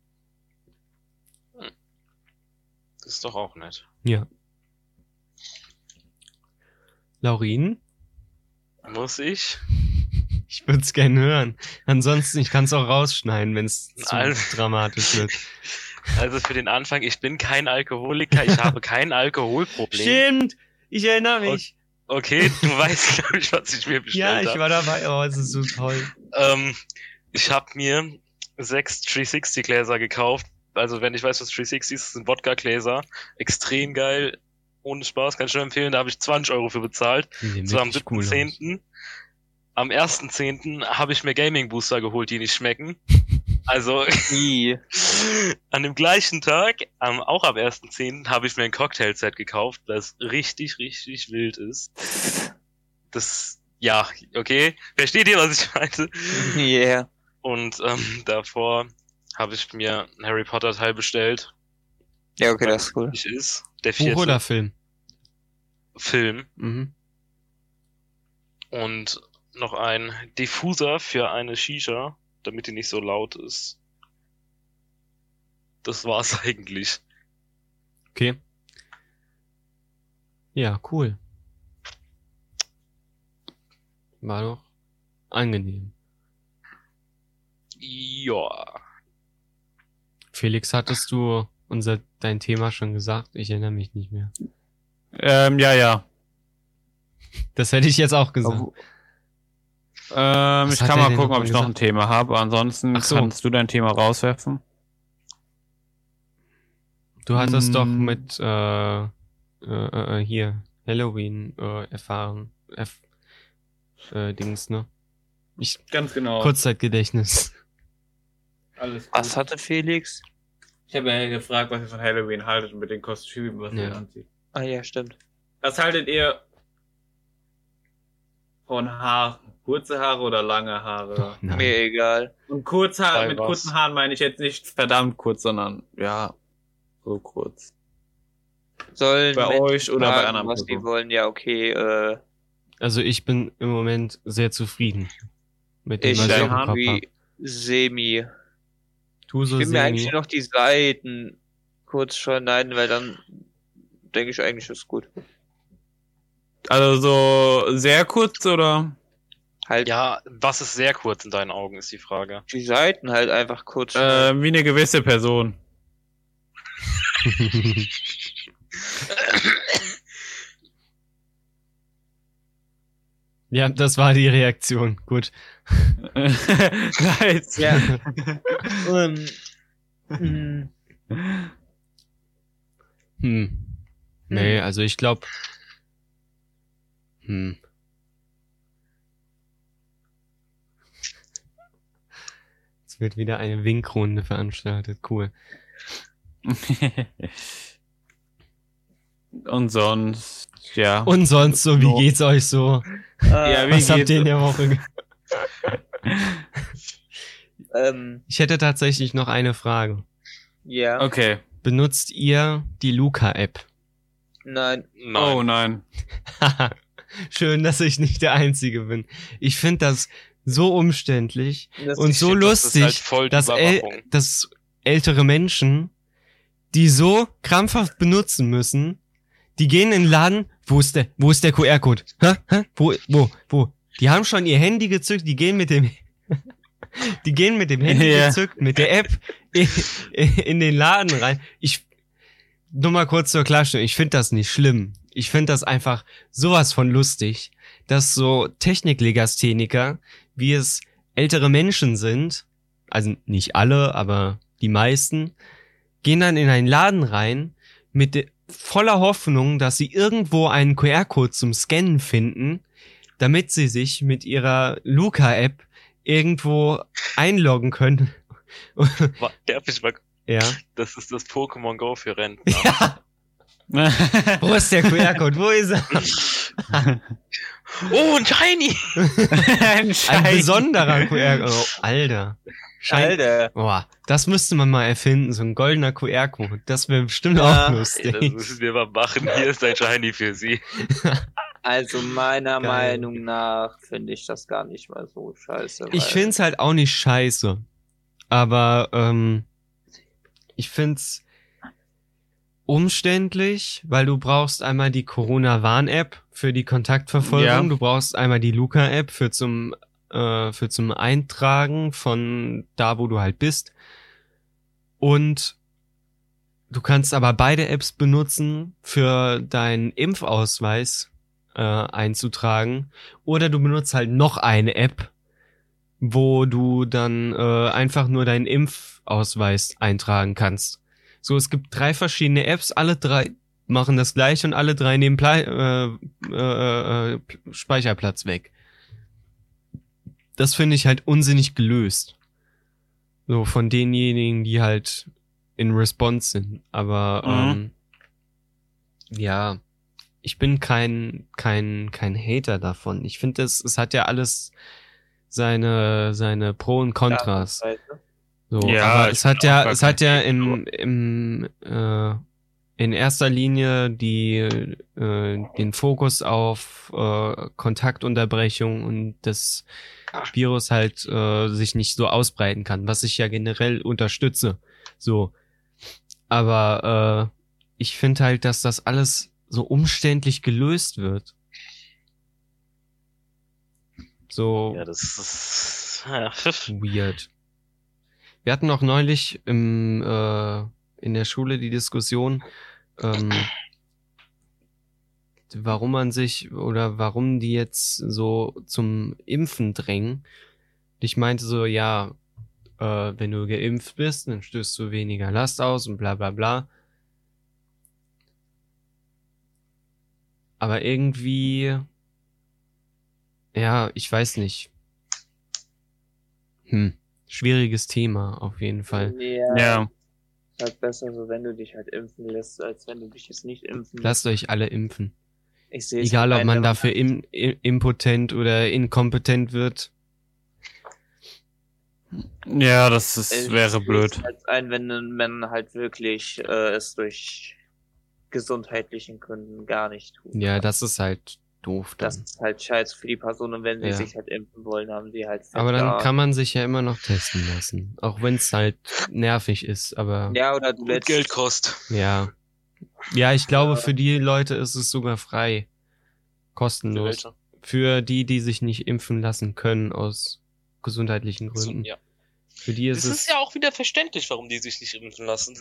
Das ist doch auch nett. Ja. Laurin, Muss ich? Ich würde es gerne hören. Ansonsten, ich kann es auch rausschneiden, wenn es zu Also- dramatisch wird. Also für den Anfang, ich bin kein Alkoholiker, ich habe kein Alkoholproblem. Stimmt! Ich erinnere mich. Okay, du weißt, glaube ich, was ich mir bestellt Ja, ich habe. war dabei. Oh, es ist so toll. Ähm, ich habe mir sechs 360-Gläser gekauft. Also wenn ich weiß, was 360 ist, das sind Wodka-Gläser. Extrem geil. Ohne Spaß, kann ich nur empfehlen. Da habe ich 20 Euro für bezahlt. War am wirklich cool aus. 7.10. Am 1.10. habe ich mir Gaming-Booster geholt, die nicht schmecken. Also an dem gleichen Tag, am, auch am 1.10. habe ich mir ein Cocktail-Set gekauft, das richtig, richtig wild ist. Das, ja, okay. Versteht ihr, was ich meine? Yeah. Und ähm, davor habe ich mir einen Harry Potter Teil bestellt. Ja, okay, das ist cool. Ich ist der Buch vierte oder Film? Film Mhm. und noch ein Diffuser für eine Shisha, damit die nicht so laut ist. Das war's eigentlich. Okay. Ja, cool. War doch angenehm. Ja. Felix, hattest du unser dein Thema schon gesagt? Ich erinnere mich nicht mehr. Ähm, ja, ja. Das hätte ich jetzt auch gesagt. Ob- Ähm, ich kann mal gucken, ob ich noch ein Thema habe. Ansonsten so. kannst du dein Thema rauswerfen. Du hattest doch Mm. mit äh, äh, äh, hier Halloween äh, erfahren. F äh, Dings, ne? Ich Ganz genau. Kurzzeitgedächtnis. Alles Was hatte Felix? Ich habe ja gefragt, was ihr von Halloween haltet und mit den Kostümen, was ihr Ja. anzieht. Ah ja, stimmt. Was haltet ihr von Haaren? Kurze Haare oder lange Haare? Doch. Mir egal. Und Kurzhaar, mit was? kurzen Haaren meine ich jetzt nicht verdammt kurz, sondern ja, so kurz. Sollen Bei Menschen euch oder bei anderen was die wollen, ja, okay, äh, Also ich bin im Moment sehr zufrieden mit dem, ich was ich irgendwie semi. Du so Ich will mir eigentlich noch die Seiten kurz schneiden, weil dann denke ich eigentlich ist gut. Also so sehr kurz oder? Halt Ja, was ist sehr kurz in deinen Augen, ist die Frage. die Seiten halt einfach kurz. Äh, wie eine gewisse Person. ja, das war die Reaktion. Gut. nice. Ja. Ähm, mm, Hm. Nee, also ich glaube. Hm. Es wird wieder eine Winkrunde veranstaltet. Cool. Und sonst, ja. Und sonst so, wie geht's euch so? Ja, äh, wie Was habt ihr in der Woche? ähm, Ich hätte tatsächlich noch eine Frage. ja. Okay. Benutzt ihr die Luca-App? Nein. Nein. Oh nein. Schön, dass ich nicht der Einzige bin. Ich finde das so umständlich Das und so shit, das ist lustig, halt voll die dass, äl dass ältere Menschen, die so krampfhaft benutzen müssen, die gehen in den Laden, wo ist der, wo ist der QR-Code? Hä? Hä? Wo, wo, wo? Die haben schon ihr Handy gezückt, die gehen mit dem, die gehen mit dem Handy Ja. gezückt, mit der App in, in den Laden rein. Ich, nur mal kurz zur Klarstellung, ich finde das nicht schlimm. Ich finde das einfach sowas von lustig, dass so Techniklegastheniker, wie es ältere Menschen sind, also nicht alle, aber die meisten, gehen dann in einen Laden rein mit voller Hoffnung, dass sie irgendwo einen QR-Code zum Scannen finden, damit sie sich mit ihrer Luca-App irgendwo einloggen können. Ich mal, ja. das ist das Pokémon Go für Rentner. ja. Wo ist der QR-Code? Wo ist er? Oh, ein Shiny! Ein Ein besonderer QR-Code. Oh, Alter. Alter. Boah, das müsste man mal erfinden, so ein goldener QR-Code. Das wäre bestimmt Ja, auch Ey, lustig. das müssen wir mal machen. Hier ist ein Shiny für Sie. Also meiner Geil. Meinung nach finde ich das gar nicht mal so scheiße. Ich weil- find's halt auch nicht scheiße. Aber ähm, ich find's umständlich, weil du brauchst einmal die Corona-Warn-App für die Kontaktverfolgung, Ja. du brauchst einmal die Luca-App für zum äh, für zum Eintragen von da, wo du halt bist. Und du kannst aber beide Apps benutzen für deinen Impfausweis äh, einzutragen. Oder du benutzt halt noch eine App, wo du dann äh, einfach nur deinen Impfausweis eintragen kannst. So, es gibt drei verschiedene Apps, alle drei machen das gleiche und alle drei nehmen Plei äh, äh, äh, Speicherplatz weg. Das finde ich halt unsinnig gelöst. So von denjenigen, die halt in Response sind. Aber Mhm. ähm, ja, ich bin kein kein kein Hater davon. Ich finde es es hat ja alles seine seine Pro und Kontras. So, Ja, aber es hat ja es hat ja im im äh, in erster Linie die äh, den Fokus auf äh, Kontaktunterbrechung und das Virus halt äh, sich nicht so ausbreiten kann, was ich ja generell unterstütze. So, aber äh, ich finde halt, dass das alles so umständlich gelöst wird. So Ja, das ist. Ja. weird. Wir hatten auch neulich im, äh, in der Schule die Diskussion, ähm, warum man sich oder warum die jetzt so zum Impfen drängen. Ich meinte so, ja, äh, wenn du geimpft bist, dann stößt du weniger Last aus und bla bla bla. Aber irgendwie, ja, ich weiß nicht. Hm, schwieriges Thema auf jeden Fall. Ja, Ja. ist halt besser so, wenn du dich halt impfen lässt, als wenn du dich jetzt nicht impfen lässt. Lasst euch alle impfen. Ich sehe es Egal, ob man dafür im, im, impotent oder inkompetent wird. Ja, das ist, Ich wäre blöd. Halt ein, wenn man halt wirklich äh, es durch gesundheitlichen Gründen gar nicht tut. Ja, das ist halt doof dann. Das ist halt scheiße für die Person und wenn sie Ja. sich halt impfen wollen, haben sie halt aber dann da- kann man sich ja immer noch testen lassen. Auch wenn es halt nervig ist, aber Ja, oder du lädst Geld kostet. ja. Ja, ich glaube, Ja. für die Leute ist es sogar frei. Kostenlos. Welche? Für die, die sich nicht impfen lassen können aus gesundheitlichen So, Gründen. ja. Für die ist Das es. ist ja auch wieder verständlich, warum die sich nicht impfen lassen.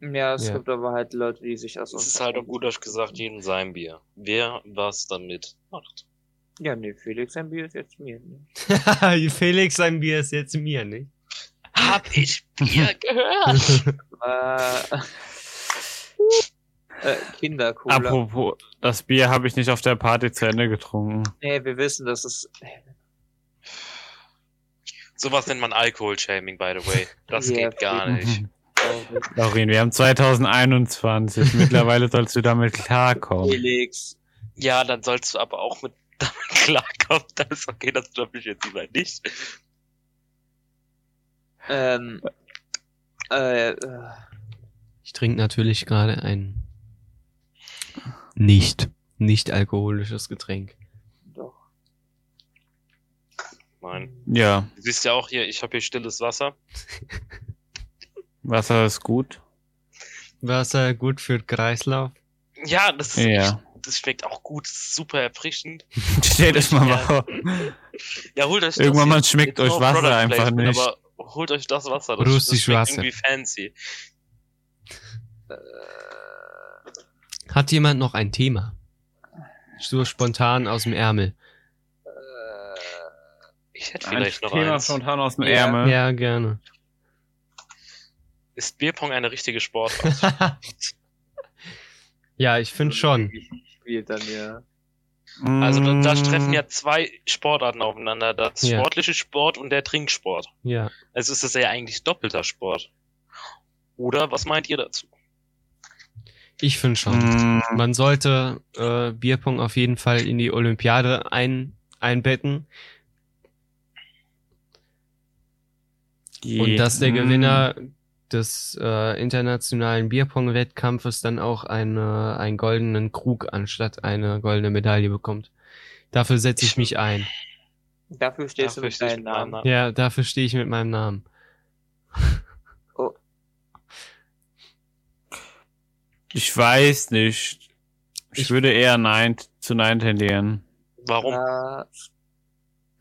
Ja, es Ja. gibt aber halt Leute, die sich aus Es ist halt auch gut Deutsch gesagt, jedem sein Bier. Wer was damit macht. Ja, nee, Felix, ein Bier ist jetzt mir. Ne? Felix, sein Bier ist jetzt mir, nicht? Hab ich Bier gehört? Äh, äh, Kindercola. Apropos, das Bier habe ich nicht auf der Party zu Ende getrunken. Nee, wir wissen, dass es. Sowas nennt man Alkohol-Shaming, by the way. Das Ja, geht gar nicht. Laurin, wir haben 2021. Mittlerweile sollst du damit klarkommen. Felix. Ja, dann sollst du aber auch mit damit klarkommen. Dann ist okay, das glaube ich jetzt lieber nicht. Ähm, äh, äh, Ich trinke natürlich gerade ein nicht, nicht alkoholisches Getränk. doch. Nein. Ja, Du siehst ja auch hier, ich habe hier stilles Wasser. Wasser ist gut. Wasser gut für den Kreislauf. Ja, das ist Ja. das schmeckt auch gut, das ist super erfrischend. Stellt euch mal vor. Ja, holt euch Irgendwann mal schmeckt euch Wasser Product einfach Placement, nicht. Aber holt euch das Wasser, das, Russisch das schmeckt Wasser. irgendwie fancy. Äh, Hat jemand noch ein Thema? So spontan aus dem Ärmel. äh, Ich hätte Ein vielleicht noch Thema eins. spontan aus dem Ja. Ärmel. Ja, gerne. Ist Bierpong eine richtige Sportart? ja, ich finde schon. Spielt dann ja. Also da, da Mm, treffen ja zwei Sportarten aufeinander. Das Ja. sportliche Sport und der Trinksport. Ja. Also ist das ja eigentlich doppelter Sport. Oder was meint ihr dazu? Ich finde schon. mm, Man sollte äh, Bierpong auf jeden Fall in die Olympiade ein, einbetten. Und dass der mm, Gewinner des äh, internationalen Bierpong-Wettkampfes dann auch eine, einen goldenen Krug anstatt eine goldene Medaille bekommt. Dafür setze ich mich ein. Dafür stehst Dafür du mit deinem Namen. Namen. Ja, dafür stehe ich mit meinem Namen. Ich weiß nicht. Ich, Ich- würde eher Nein zu Nein tendieren. Warum? Äh,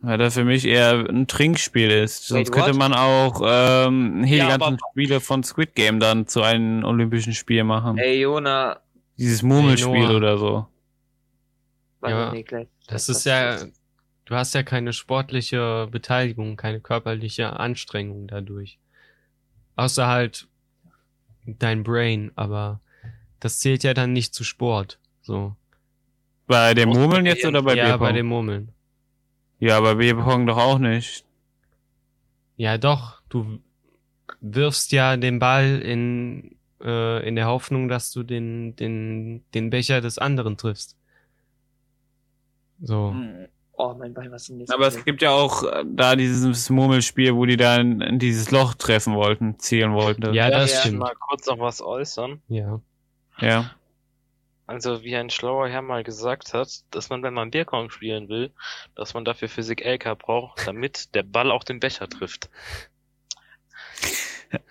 Weil das für mich eher ein Trinkspiel ist. Sonst Wait, könnte man auch ähm, hier Ja, die ganzen Spiele von Squid Game dann zu einem olympischen Spiel machen. ey, Jona. Dieses Murmelspiel oder so. Ja, nee, gleich. Das ist ja, du hast ja keine sportliche Beteiligung, keine körperliche Anstrengung dadurch. Außer halt dein Brain, aber das zählt ja dann nicht zu Sport. So. Bei dem Muss Murmeln jetzt oder bei ja, Bierpong? bei dem Murmeln. Ja, bei Bierpong doch auch nicht. Ja, doch. Du wirfst ja den Ball in, äh, in der Hoffnung, dass du den, den, den Becher des anderen triffst. So. Oh, mein Bein, was ist denn jetzt? Aber es gibt ja auch äh, da dieses Murmelspiel, wo die dann in dieses Loch treffen wollten, zielen wollten. Ja, das ja, stimmt. Mal kurz noch was äußern. Ja. Ja. Also wie ein schlauer Herr mal gesagt hat, dass man, wenn man Bierkong spielen will, dass man dafür Physik LK braucht, damit der Ball auch den Becher trifft.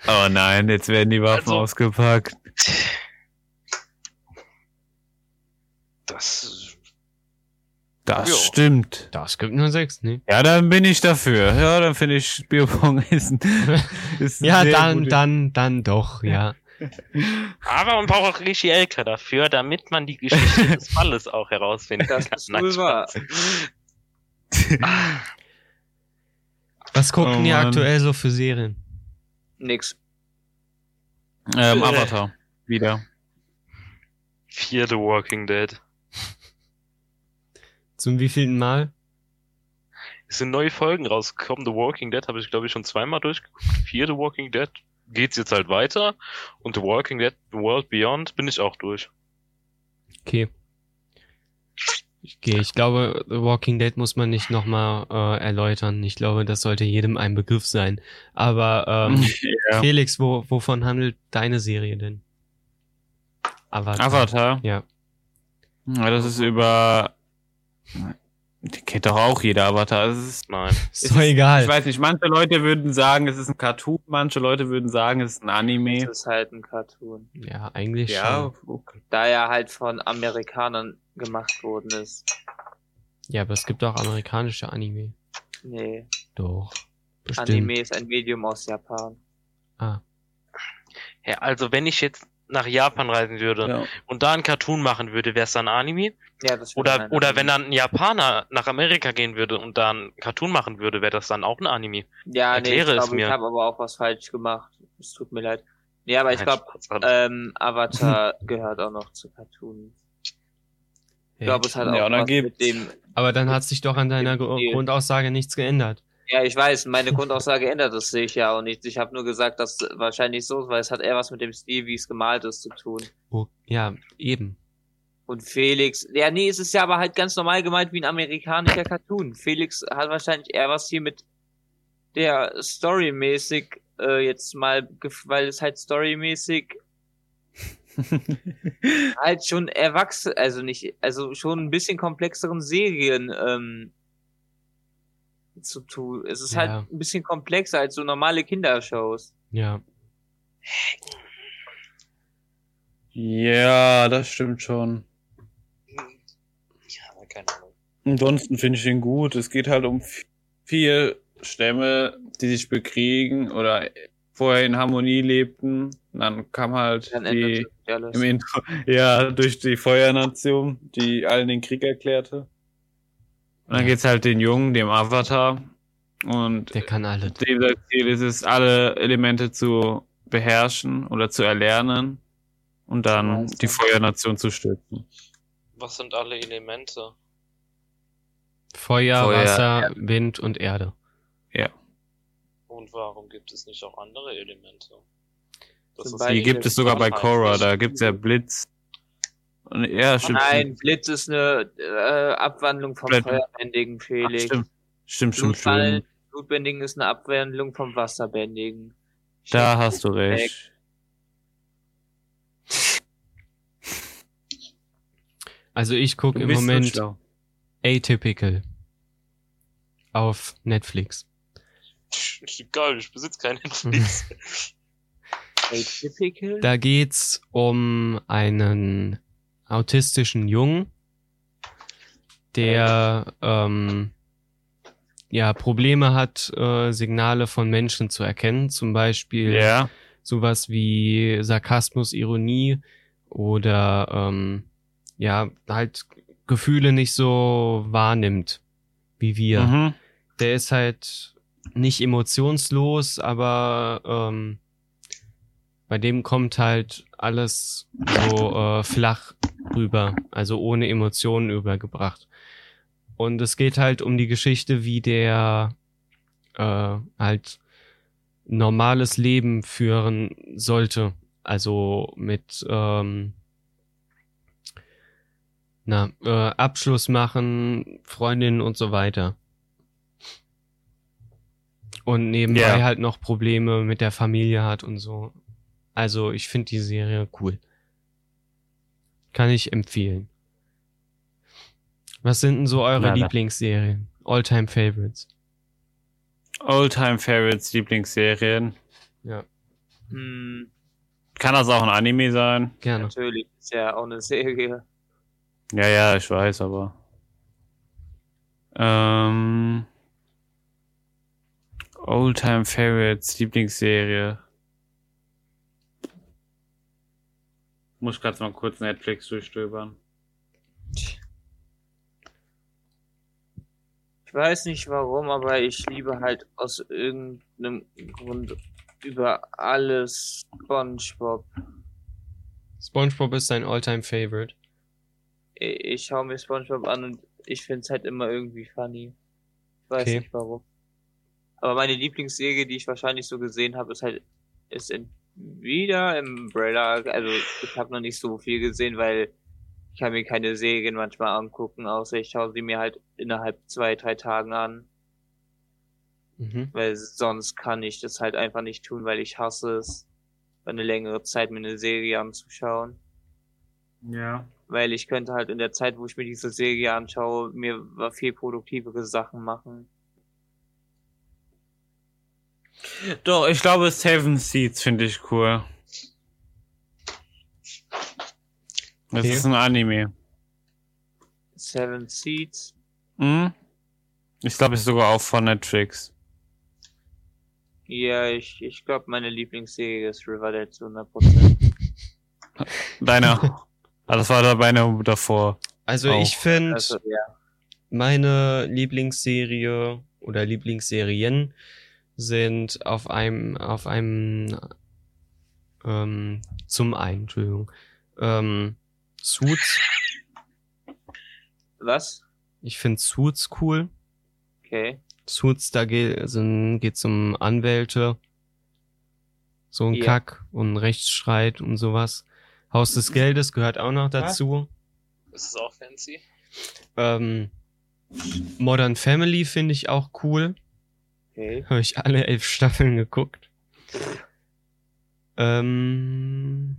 Oh nein, jetzt werden die Waffen Also- ausgepackt. Das Das Ja. stimmt. Das gibt nur sechs, ne? Ja, dann bin ich dafür. Ja, dann finde ich Bierpong ist ist Ja, sehr dann, dann, dann doch, ja. Aber man braucht auch Rishi Elka dafür, damit man die Geschichte des Balles auch herausfinden Das kann. ist Nein, wohl wahr. Was gucken Oh die aktuell so für Serien? Nix. Ähm, Äh. Avatar. Wieder. Fear the Walking Dead. Zum wievielten Mal? Es sind neue Folgen rausgekommen. The Walking Dead habe ich, glaube ich, schon zweimal durchgeguckt. Fear the Walking Dead geht's jetzt halt weiter. Und The Walking Dead The World Beyond bin ich auch durch. Okay. Okay, ich glaube, The Walking Dead muss man nicht nochmal äh, erläutern. Ich glaube, das sollte jedem ein Begriff sein. Aber ähm, Ja. Felix, wo, wovon handelt deine Serie denn? Avatar. Avatar. Ja. Ja, das ist über. Die kennt doch auch jeder Avatar. Es ist, Nein. Ist doch egal. ich weiß nicht, manche Leute würden sagen, es ist ein Cartoon, manche Leute würden sagen, es ist ein Anime. Das ist halt ein Cartoon. Ja, eigentlich Ja, schon. okay. Da er halt von Amerikanern gemacht worden ist. Ja, aber es gibt auch amerikanische Anime. Nee. Doch. Bestimmt. Anime ist ein Medium aus Japan. Ah. Ja, also wenn ich jetzt nach Japan reisen würde Ja. und da ein Cartoon machen würde, wäre es dann Anime? Ja, das Oder, ein oder wenn dann ein Japaner nach Amerika gehen würde und da ein Cartoon machen würde, wäre das dann auch ein Anime? Ja, nee, ich Erkläre glaube, ich habe aber auch was falsch gemacht. Es tut mir leid. Nee, aber ich Nein, glaube, ähm, Avatar gehört auch noch zu Cartoon. Ich glaube, es hat auch Ja, und dann was mit dem. Aber dann hat sich doch an deiner. Grundaussage nichts geändert. Ja, ich weiß, meine Grundaussage ändert es sich ja und ich, ich habe nur gesagt, dass wahrscheinlich so, ist, weil es hat eher was mit dem Stil, wie es gemalt ist, zu tun. Oh, ja, eben. Und Felix, ja, nee, es ist ja aber halt ganz normal gemalt wie ein amerikanischer Cartoon. Felix hat wahrscheinlich eher was hier mit der storymäßig äh, jetzt mal, gef- weil es halt storymäßig halt schon erwachsen, also nicht, also schon ein bisschen komplexeren Serien ähm, zu tun. Es ist Ja. halt ein bisschen komplexer als so normale Kindershows. Ja. ja, das stimmt schon. Keine Ahnung. Ansonsten finde ich ihn gut. Es geht halt um vier Stämme, die sich bekriegen oder vorher in Harmonie lebten. Und dann kam halt Dann die im Intro, ja, durch die Feuernation, die allen den Krieg erklärte. Und dann Ja. geht's halt den Jungen, dem Avatar. Und Der kann alle. dem das Ziel ist es, alle Elemente zu beherrschen oder zu erlernen und dann die Feuernation zu stürzen. Was sind alle Elemente? Feuer, Feuer, Wasser, Wind und Erde. Und warum gibt es nicht auch andere Elemente? Das Zum Die gibt es sogar bei Korra, da gibt's ja Blitz. Und, ja, stimmt. Nein, Blitz ist eine äh, Abwandlung vom Blitz. Feuerbändigen, Ach, Felix. stimmt. Stimmt, stimmt, Blutball, stimmt. Blutbändigen ist eine Abwandlung vom Wasserbändigen. Da hast du recht. Also ich gucke im Moment. Atypical auf Netflix. Geil, ich besitze keinen Netflix. Atypical? Da geht's um einen autistischen Jungen, der ähm, ja Probleme hat, äh, Signale von Menschen zu erkennen, zum Beispiel Ja. sowas wie Sarkasmus, Ironie oder ähm, ja halt Gefühle nicht so wahrnimmt wie wir. Mhm. Der ist halt nicht emotionslos, aber ähm, bei dem kommt halt alles so äh, flach rüber, also ohne Emotionen übergebracht. Und es geht halt um die Geschichte, wie der äh, halt normales Leben führen sollte. Also mit ähm, na, äh, Abschluss machen, Freundinnen und so weiter. Und nebenbei Ja. halt noch Probleme mit der Familie hat und so. Also ich finde die Serie cool. Kann ich empfehlen. Was sind denn so eure Na, da. Lieblingsserien? All-Time Favorites. Oldtime Favorites, Lieblingsserien. Ja, Hm, Kann das auch ein Anime sein? gerne. natürlich, ist ja auch eine Serie. Ja, ja, ich weiß, aber. Ähm. Oldtime Favorites, Lieblingsserie. Muss grad mal kurz Netflix durchstöbern. Ich weiß nicht warum, aber ich liebe halt aus irgendeinem Grund über alles SpongeBob. SpongeBob ist dein All-Time Favorite. Ich, schaue mir SpongeBob an und ich finde es halt immer irgendwie funny. Ich weiß Okay. nicht warum. Aber meine Lieblingsserie, die ich wahrscheinlich so gesehen habe, ist halt ist wieder Umbrella. Also ich habe noch nicht so viel gesehen, weil ich kann mir keine Serien manchmal angucken, außer ich schaue sie mir halt innerhalb zwei, drei Tagen an. Mhm. Weil sonst kann ich das halt einfach nicht tun, weil ich hasse es, eine längere Zeit mir eine Serie anzuschauen. Ja. Weil ich könnte halt in der Zeit, wo ich mir diese Serie anschaue, mir viel produktivere Sachen machen. Doch, ich glaube Seven Seeds finde ich cool. Das Okay. ist ein Anime. Seven Seeds. Hm? Ich glaube, es ist sogar auch von Netflix. Ja, ich, ich glaube, meine Lieblingsserie ist Riverdale zu 100%. Deine. ah, das war da meine davor. Also Auch. ich finde Also, ja. meine Lieblingsserie oder Lieblingsserien sind auf einem auf einem ähm, zum einen, Entschuldigung, ähm, Suits. Was? Ich finde Suits cool. Okay. Suits, da geht es geht's um Anwälte, so ein Ja. Kack und Rechtsstreit und sowas. Haus des Geldes gehört auch noch dazu. Ist es auch fancy? Ähm, Modern Family finde ich auch cool. Okay. Habe ich alle elf Staffeln geguckt. Ähm,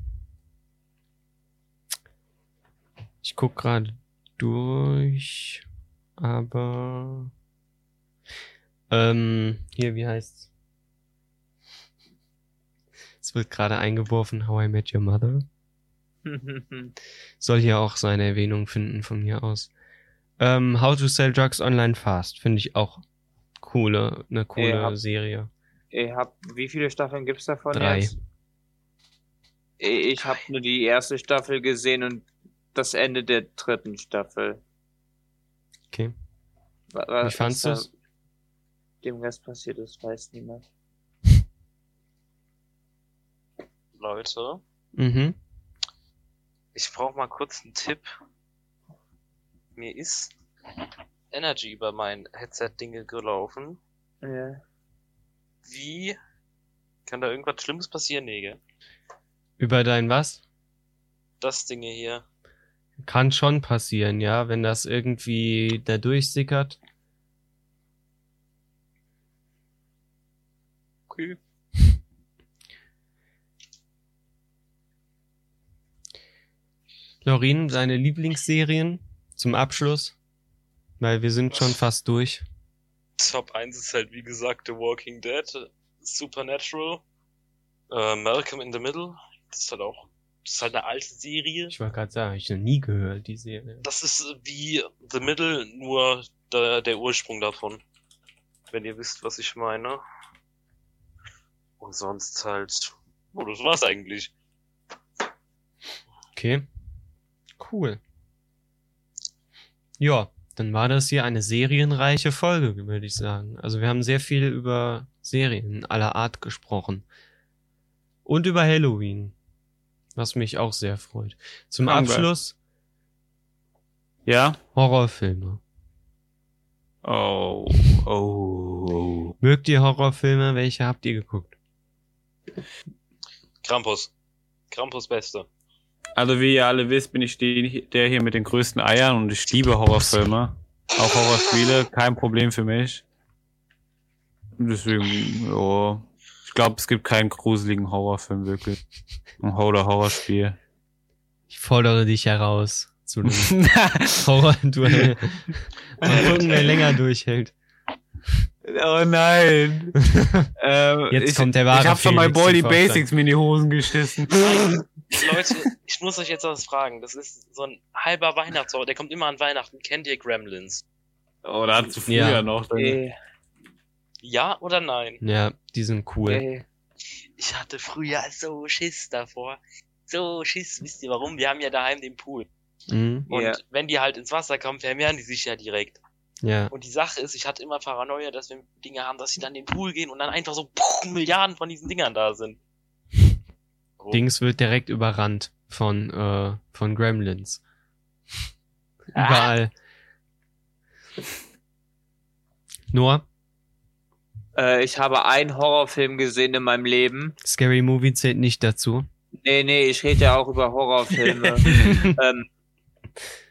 ich guck gerade durch, aber ähm, hier, wie heißt's? Es wird gerade eingeworfen, How I Met Your Mother. Soll hier auch seine Erwähnung finden von mir aus. Ähm, How to Sell Drugs Online Fast finde ich auch coole, eine coole Ja. Serie. ich hab, wie viele Staffeln gibt's davon Drei. jetzt? Ich ich habe nur die erste Staffel gesehen und das Ende der dritten Staffel. Okay. Wa- wa- Wie fandst was du's? da Dem Rest passiert ist, weiß niemand. Leute, Mhm. Ich brauche mal kurz einen Tipp. Mir ist Energy über mein Headset-Dinge gelaufen. Ja. Wie kann da irgendwas Schlimmes passieren, nee, gell? Über dein was? Das Dinge hier. Kann schon passieren, ja, wenn das irgendwie da durchsickert. Okay. Lorin, seine Lieblingsserien zum Abschluss? Weil wir sind schon fast durch. Top 1 ist halt, wie gesagt, The Walking Dead, Supernatural, äh, Malcolm in the Middle. Das ist halt auch, das ist halt eine alte Serie. Ich wollte gerade sagen, ich noch nie gehört, die Serie. Das ist wie The Middle, nur der, der Ursprung davon. Wenn ihr wisst, was ich meine. Und sonst halt, oh, das war's eigentlich. Okay. Cool. Ja, dann war das hier eine serienreiche Folge, würde ich sagen. Also wir haben sehr viel über Serien aller Art gesprochen. Und über Halloween. Was mich auch sehr freut. Zum wir. Abschluss Ja? Horrorfilme. Oh, oh, oh. Mögt ihr Horrorfilme? Welche habt ihr geguckt? Krampus. Krampus Beste. Also wie ihr alle wisst, bin ich die- der hier mit den größten Eiern und ich liebe Horrorfilme. Auch Horrorspiele, kein Problem für mich. Deswegen, ja. Ich glaube, es gibt keinen gruseligen Horrorfilm wirklich. Ein Horror Horrorspiel. Ich fordere dich heraus zu einem Horror-Duell. Mal gucken, wer länger durchhält. oh nein. ähm, Jetzt ich, kommt der wahre Ich habe schon mal Boy die. Basics mir in die Hosen geschissen. Leute, ich muss euch jetzt was fragen. Das ist so ein halber Weihnachtshorror. Der kommt immer an Weihnachten. Kennt ihr Gremlins? Oh, da hattest du früher Ja. noch. Ey, Ja oder nein? Ja, die sind cool. ey. Ich hatte früher so Schiss davor. So Schiss, wisst ihr warum? Wir haben ja daheim den Pool. Mhm. Und Ja. wenn die halt ins Wasser kommen, vermehren die sich ja direkt. Ja. Und die Sache ist, ich hatte immer Paranoia, dass wir Dinge haben, dass sie dann in den Pool gehen und dann einfach so puh, Milliarden von diesen Dingern da sind. Oh. Dings wird direkt überrannt von, äh, von Gremlins. Ah. Überall. Noah, Äh, ich habe einen Horrorfilm gesehen in meinem Leben. Scary Movie zählt nicht dazu. Nee, nee, ich rede ja auch über Horrorfilme. ähm,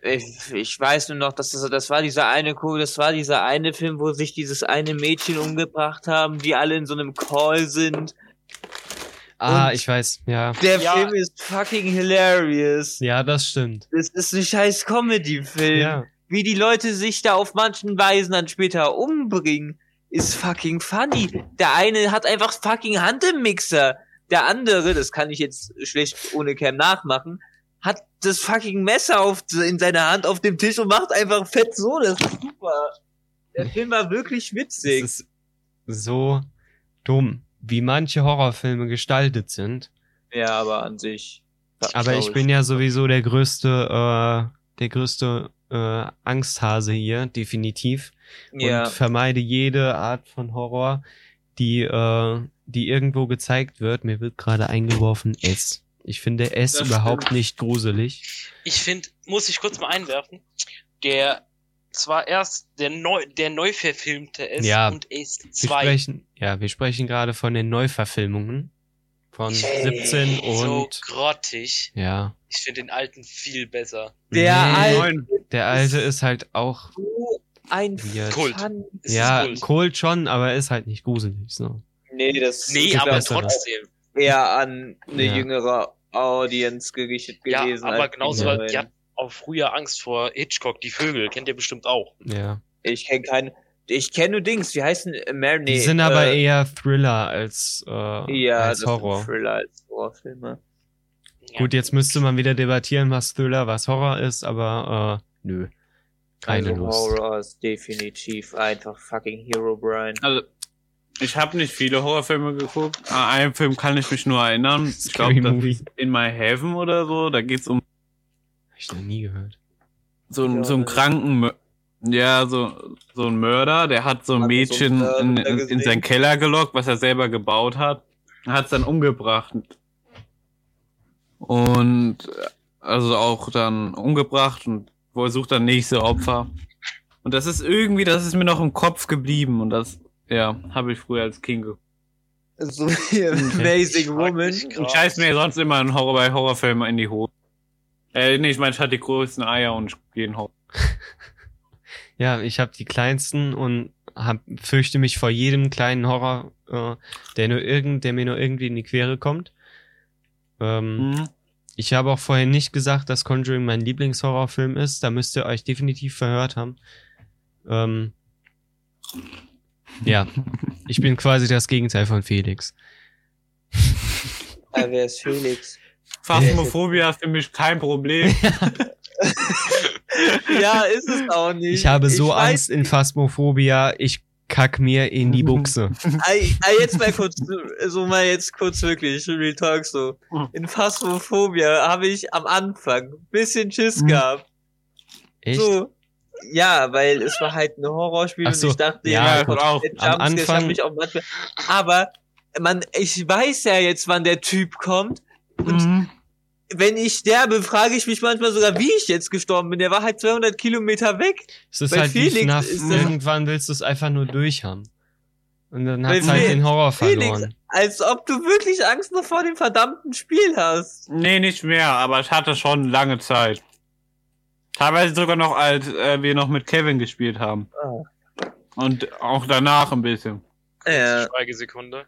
ich, ich weiß nur noch, dass das, das war dieser eine Kugel, das war dieser eine Film, wo sich dieses eine Mädchen umgebracht haben, die alle in so einem Call sind. Ah, Und- ich weiß, ja. Der Ja. Film ist fucking hilarious. Ja, das stimmt. Das ist ein scheiß Comedy-Film. Ja. Wie die Leute sich da auf manchen Weisen dann später umbringen, ist fucking funny. Der eine hat einfach fucking Hand im Mixer. Der andere, das kann ich jetzt schlecht ohne Cam nachmachen, hat das fucking Messer auf, in seiner Hand auf dem Tisch und macht einfach fett so. Das ist super. Der Film war wirklich witzig. ist so dumm, wie manche Horrorfilme gestaltet sind. Ja, aber an sich. Aber ich bin ja sowieso der größte, äh, der größte äh, Angsthase hier, definitiv. ja. Und vermeide jede Art von Horror, die, äh, die irgendwo gezeigt wird. Mir wird gerade eingeworfen S. Ich finde S Das überhaupt stimmt. nicht gruselig. Ich finde, muss ich kurz mal einwerfen, der zwar erst der neu, der neu verfilmte S Ja. und S Wir 2 sprechen, ja, wir sprechen gerade von den Neuverfilmungen von Ey, 17 so und grottig. ja. Ich finde den alten viel besser. Der Nee, alte Der alte ist halt auch, so ein. Kult. Ja, Kult. Cold schon, aber er ist halt nicht gruselig, so. Nee, das Nee, aber trotzdem. eher an eine Ja. jüngere Audience gerichtet Ja, gewesen. aber als genauso, die weil neuen. die hatten auch früher Angst vor Hitchcock, die Vögel, kennt ihr bestimmt auch. Ja. Ich kenne keinen. Ich kenne nur Dings. Wie heißen äh, Mer nee, Die sind aber äh, eher Thriller als, äh, ja, als Horror. Thriller als Horrorfilme. Ja. Gut, jetzt müsste man wieder debattieren, was Thriller, was Horror ist, aber äh, nö. Keine also Lust. Horror ist definitiv einfach fucking Hero Brian. Also, ich habe nicht viele Horrorfilme geguckt. An einen Film kann ich mich nur erinnern. Ich glaube. In My Heaven oder so. Da geht's um Hab ich noch nie gehört. so, Ja, so das- kranken, ja, so, so ein Mörder, der hat so ein Hat so Mädchen Mörder in, in, in seinen Keller gelockt, was er selber gebaut hat. Hat es dann umgebracht. Und also auch dann umgebracht und versucht dann nächste Opfer. Und das ist irgendwie, das ist mir noch im Kopf geblieben und das, ja, habe ich früher als Kind geguckt. So wie Amazing Woman. Ich scheiß mir sonst immer einen Horror bei Horrorfilmen in die Hose. Äh, nee, ich meine, ich hatte die größten Eier und jeden Horror. Ja, ich habe die kleinsten und hab, fürchte mich vor jedem kleinen Horror, äh, der nur irgend, der mir nur irgendwie in die Quere kommt. Ähm, Mhm. ich habe auch vorhin nicht gesagt, dass Conjuring mein Lieblingshorrorfilm ist. Da müsst ihr euch definitiv verhört haben. Ähm, ja, ich bin quasi das Gegenteil von Felix. Ah, wer ist Felix? Phasmophobia ist für mich kein Problem. ja, ist es auch nicht. Ich habe so weiß Angst in Phasmophobia, ich kack mir in die Buchse. Jetzt mal kurz, so mal jetzt kurz wirklich, Real Talk so. In Phasmophobia habe ich am Anfang ein bisschen Schiss Mhm. gehabt. Echt? So. Ja, weil es war halt ein Horrorspiel Ach und so, ich dachte, ja, ja, auch. Am ich Anfang- mich auch manchmal, aber man, ich weiß ja jetzt, wann der Typ kommt und Mhm. wenn ich sterbe, frage ich mich manchmal sogar, wie ich jetzt gestorben bin. Der war halt 200 Kilometer weg. Es ist bei halt wie Felix FNAF. ist das- Irgendwann willst du es einfach nur durchhaben. Und dann Bei hat's halt den Horror Felix, verloren. als ob du wirklich Angst noch vor dem verdammten Spiel hast. Nee, nicht mehr, aber ich hatte schon lange Zeit. Teilweise sogar noch, als äh, wir noch mit Kevin gespielt haben. Ah. Und auch danach ein bisschen. Ja. Schweigesekunde.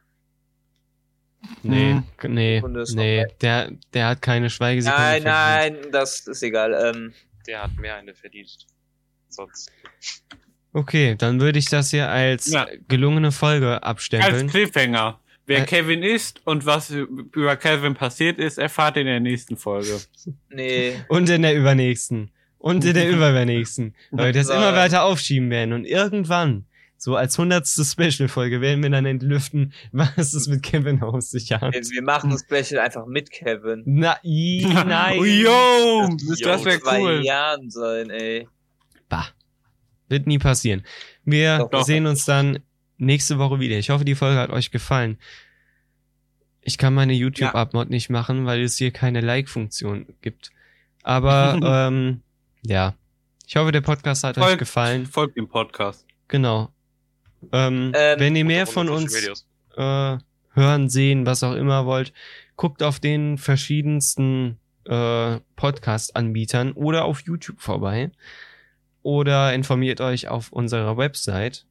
Nee, nee, nee. Der, der hat keine Schweigesekunde. Nein, verdient. nein, das ist egal. Ähm, Der hat mehr eine verdient. Sonst. Okay, dann würde ich das hier als Ja. gelungene Folge Als abstempeln. Cliffhanger. Wer Äh. Kevin ist und was über Kevin passiert ist, erfahrt ihr in der nächsten Folge. nee. Und in der übernächsten. Und in der übernächsten. Weil wir das immer weiter aufschieben werden. Und irgendwann, so als hundertste Special-Folge, werden wir dann entlüften, was es mit Kevin auf sich hat. Wir, wir machen ein Special einfach mit Kevin. Na, i, nein. Oh, yo, Das das wäre zwei cool. Jahren sein, ey. Bah. Wird nie passieren. Wir Doch, doch. sehen uns dann nächste Woche wieder. Ich hoffe, die Folge hat euch gefallen. Ich kann meine YouTube-Upload nicht machen, weil es hier keine Like-Funktion gibt. Aber ähm, ja. Ich hoffe, der Podcast hat euch Folgt- gefallen. Folgt dem Podcast. Genau. Ähm, Ähm, wenn ihr mehr Und von uns äh, hören, sehen, was auch immer wollt, guckt auf den verschiedensten äh, Podcast-Anbietern oder auf YouTube vorbei oder informiert euch auf unserer Website.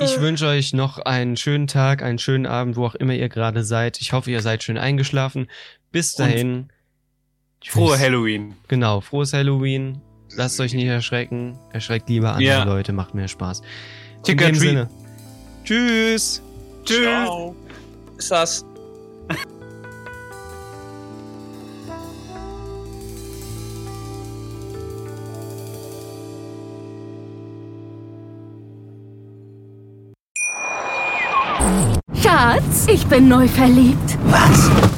Ich wünsche euch noch einen schönen Tag, einen schönen Abend, wo auch immer ihr gerade seid. Ich hoffe, ihr seid schön eingeschlafen. Bis Und dahin. Frohe Tschüss. Halloween. Genau, frohes Halloween. Lasst euch nicht erschrecken. Erschreckt lieber andere Ja. Leute, macht mehr Spaß. In dem. Sinne. Tschüss. Tschüss. Ciao. Sass. Schatz, ich bin neu verliebt. Was?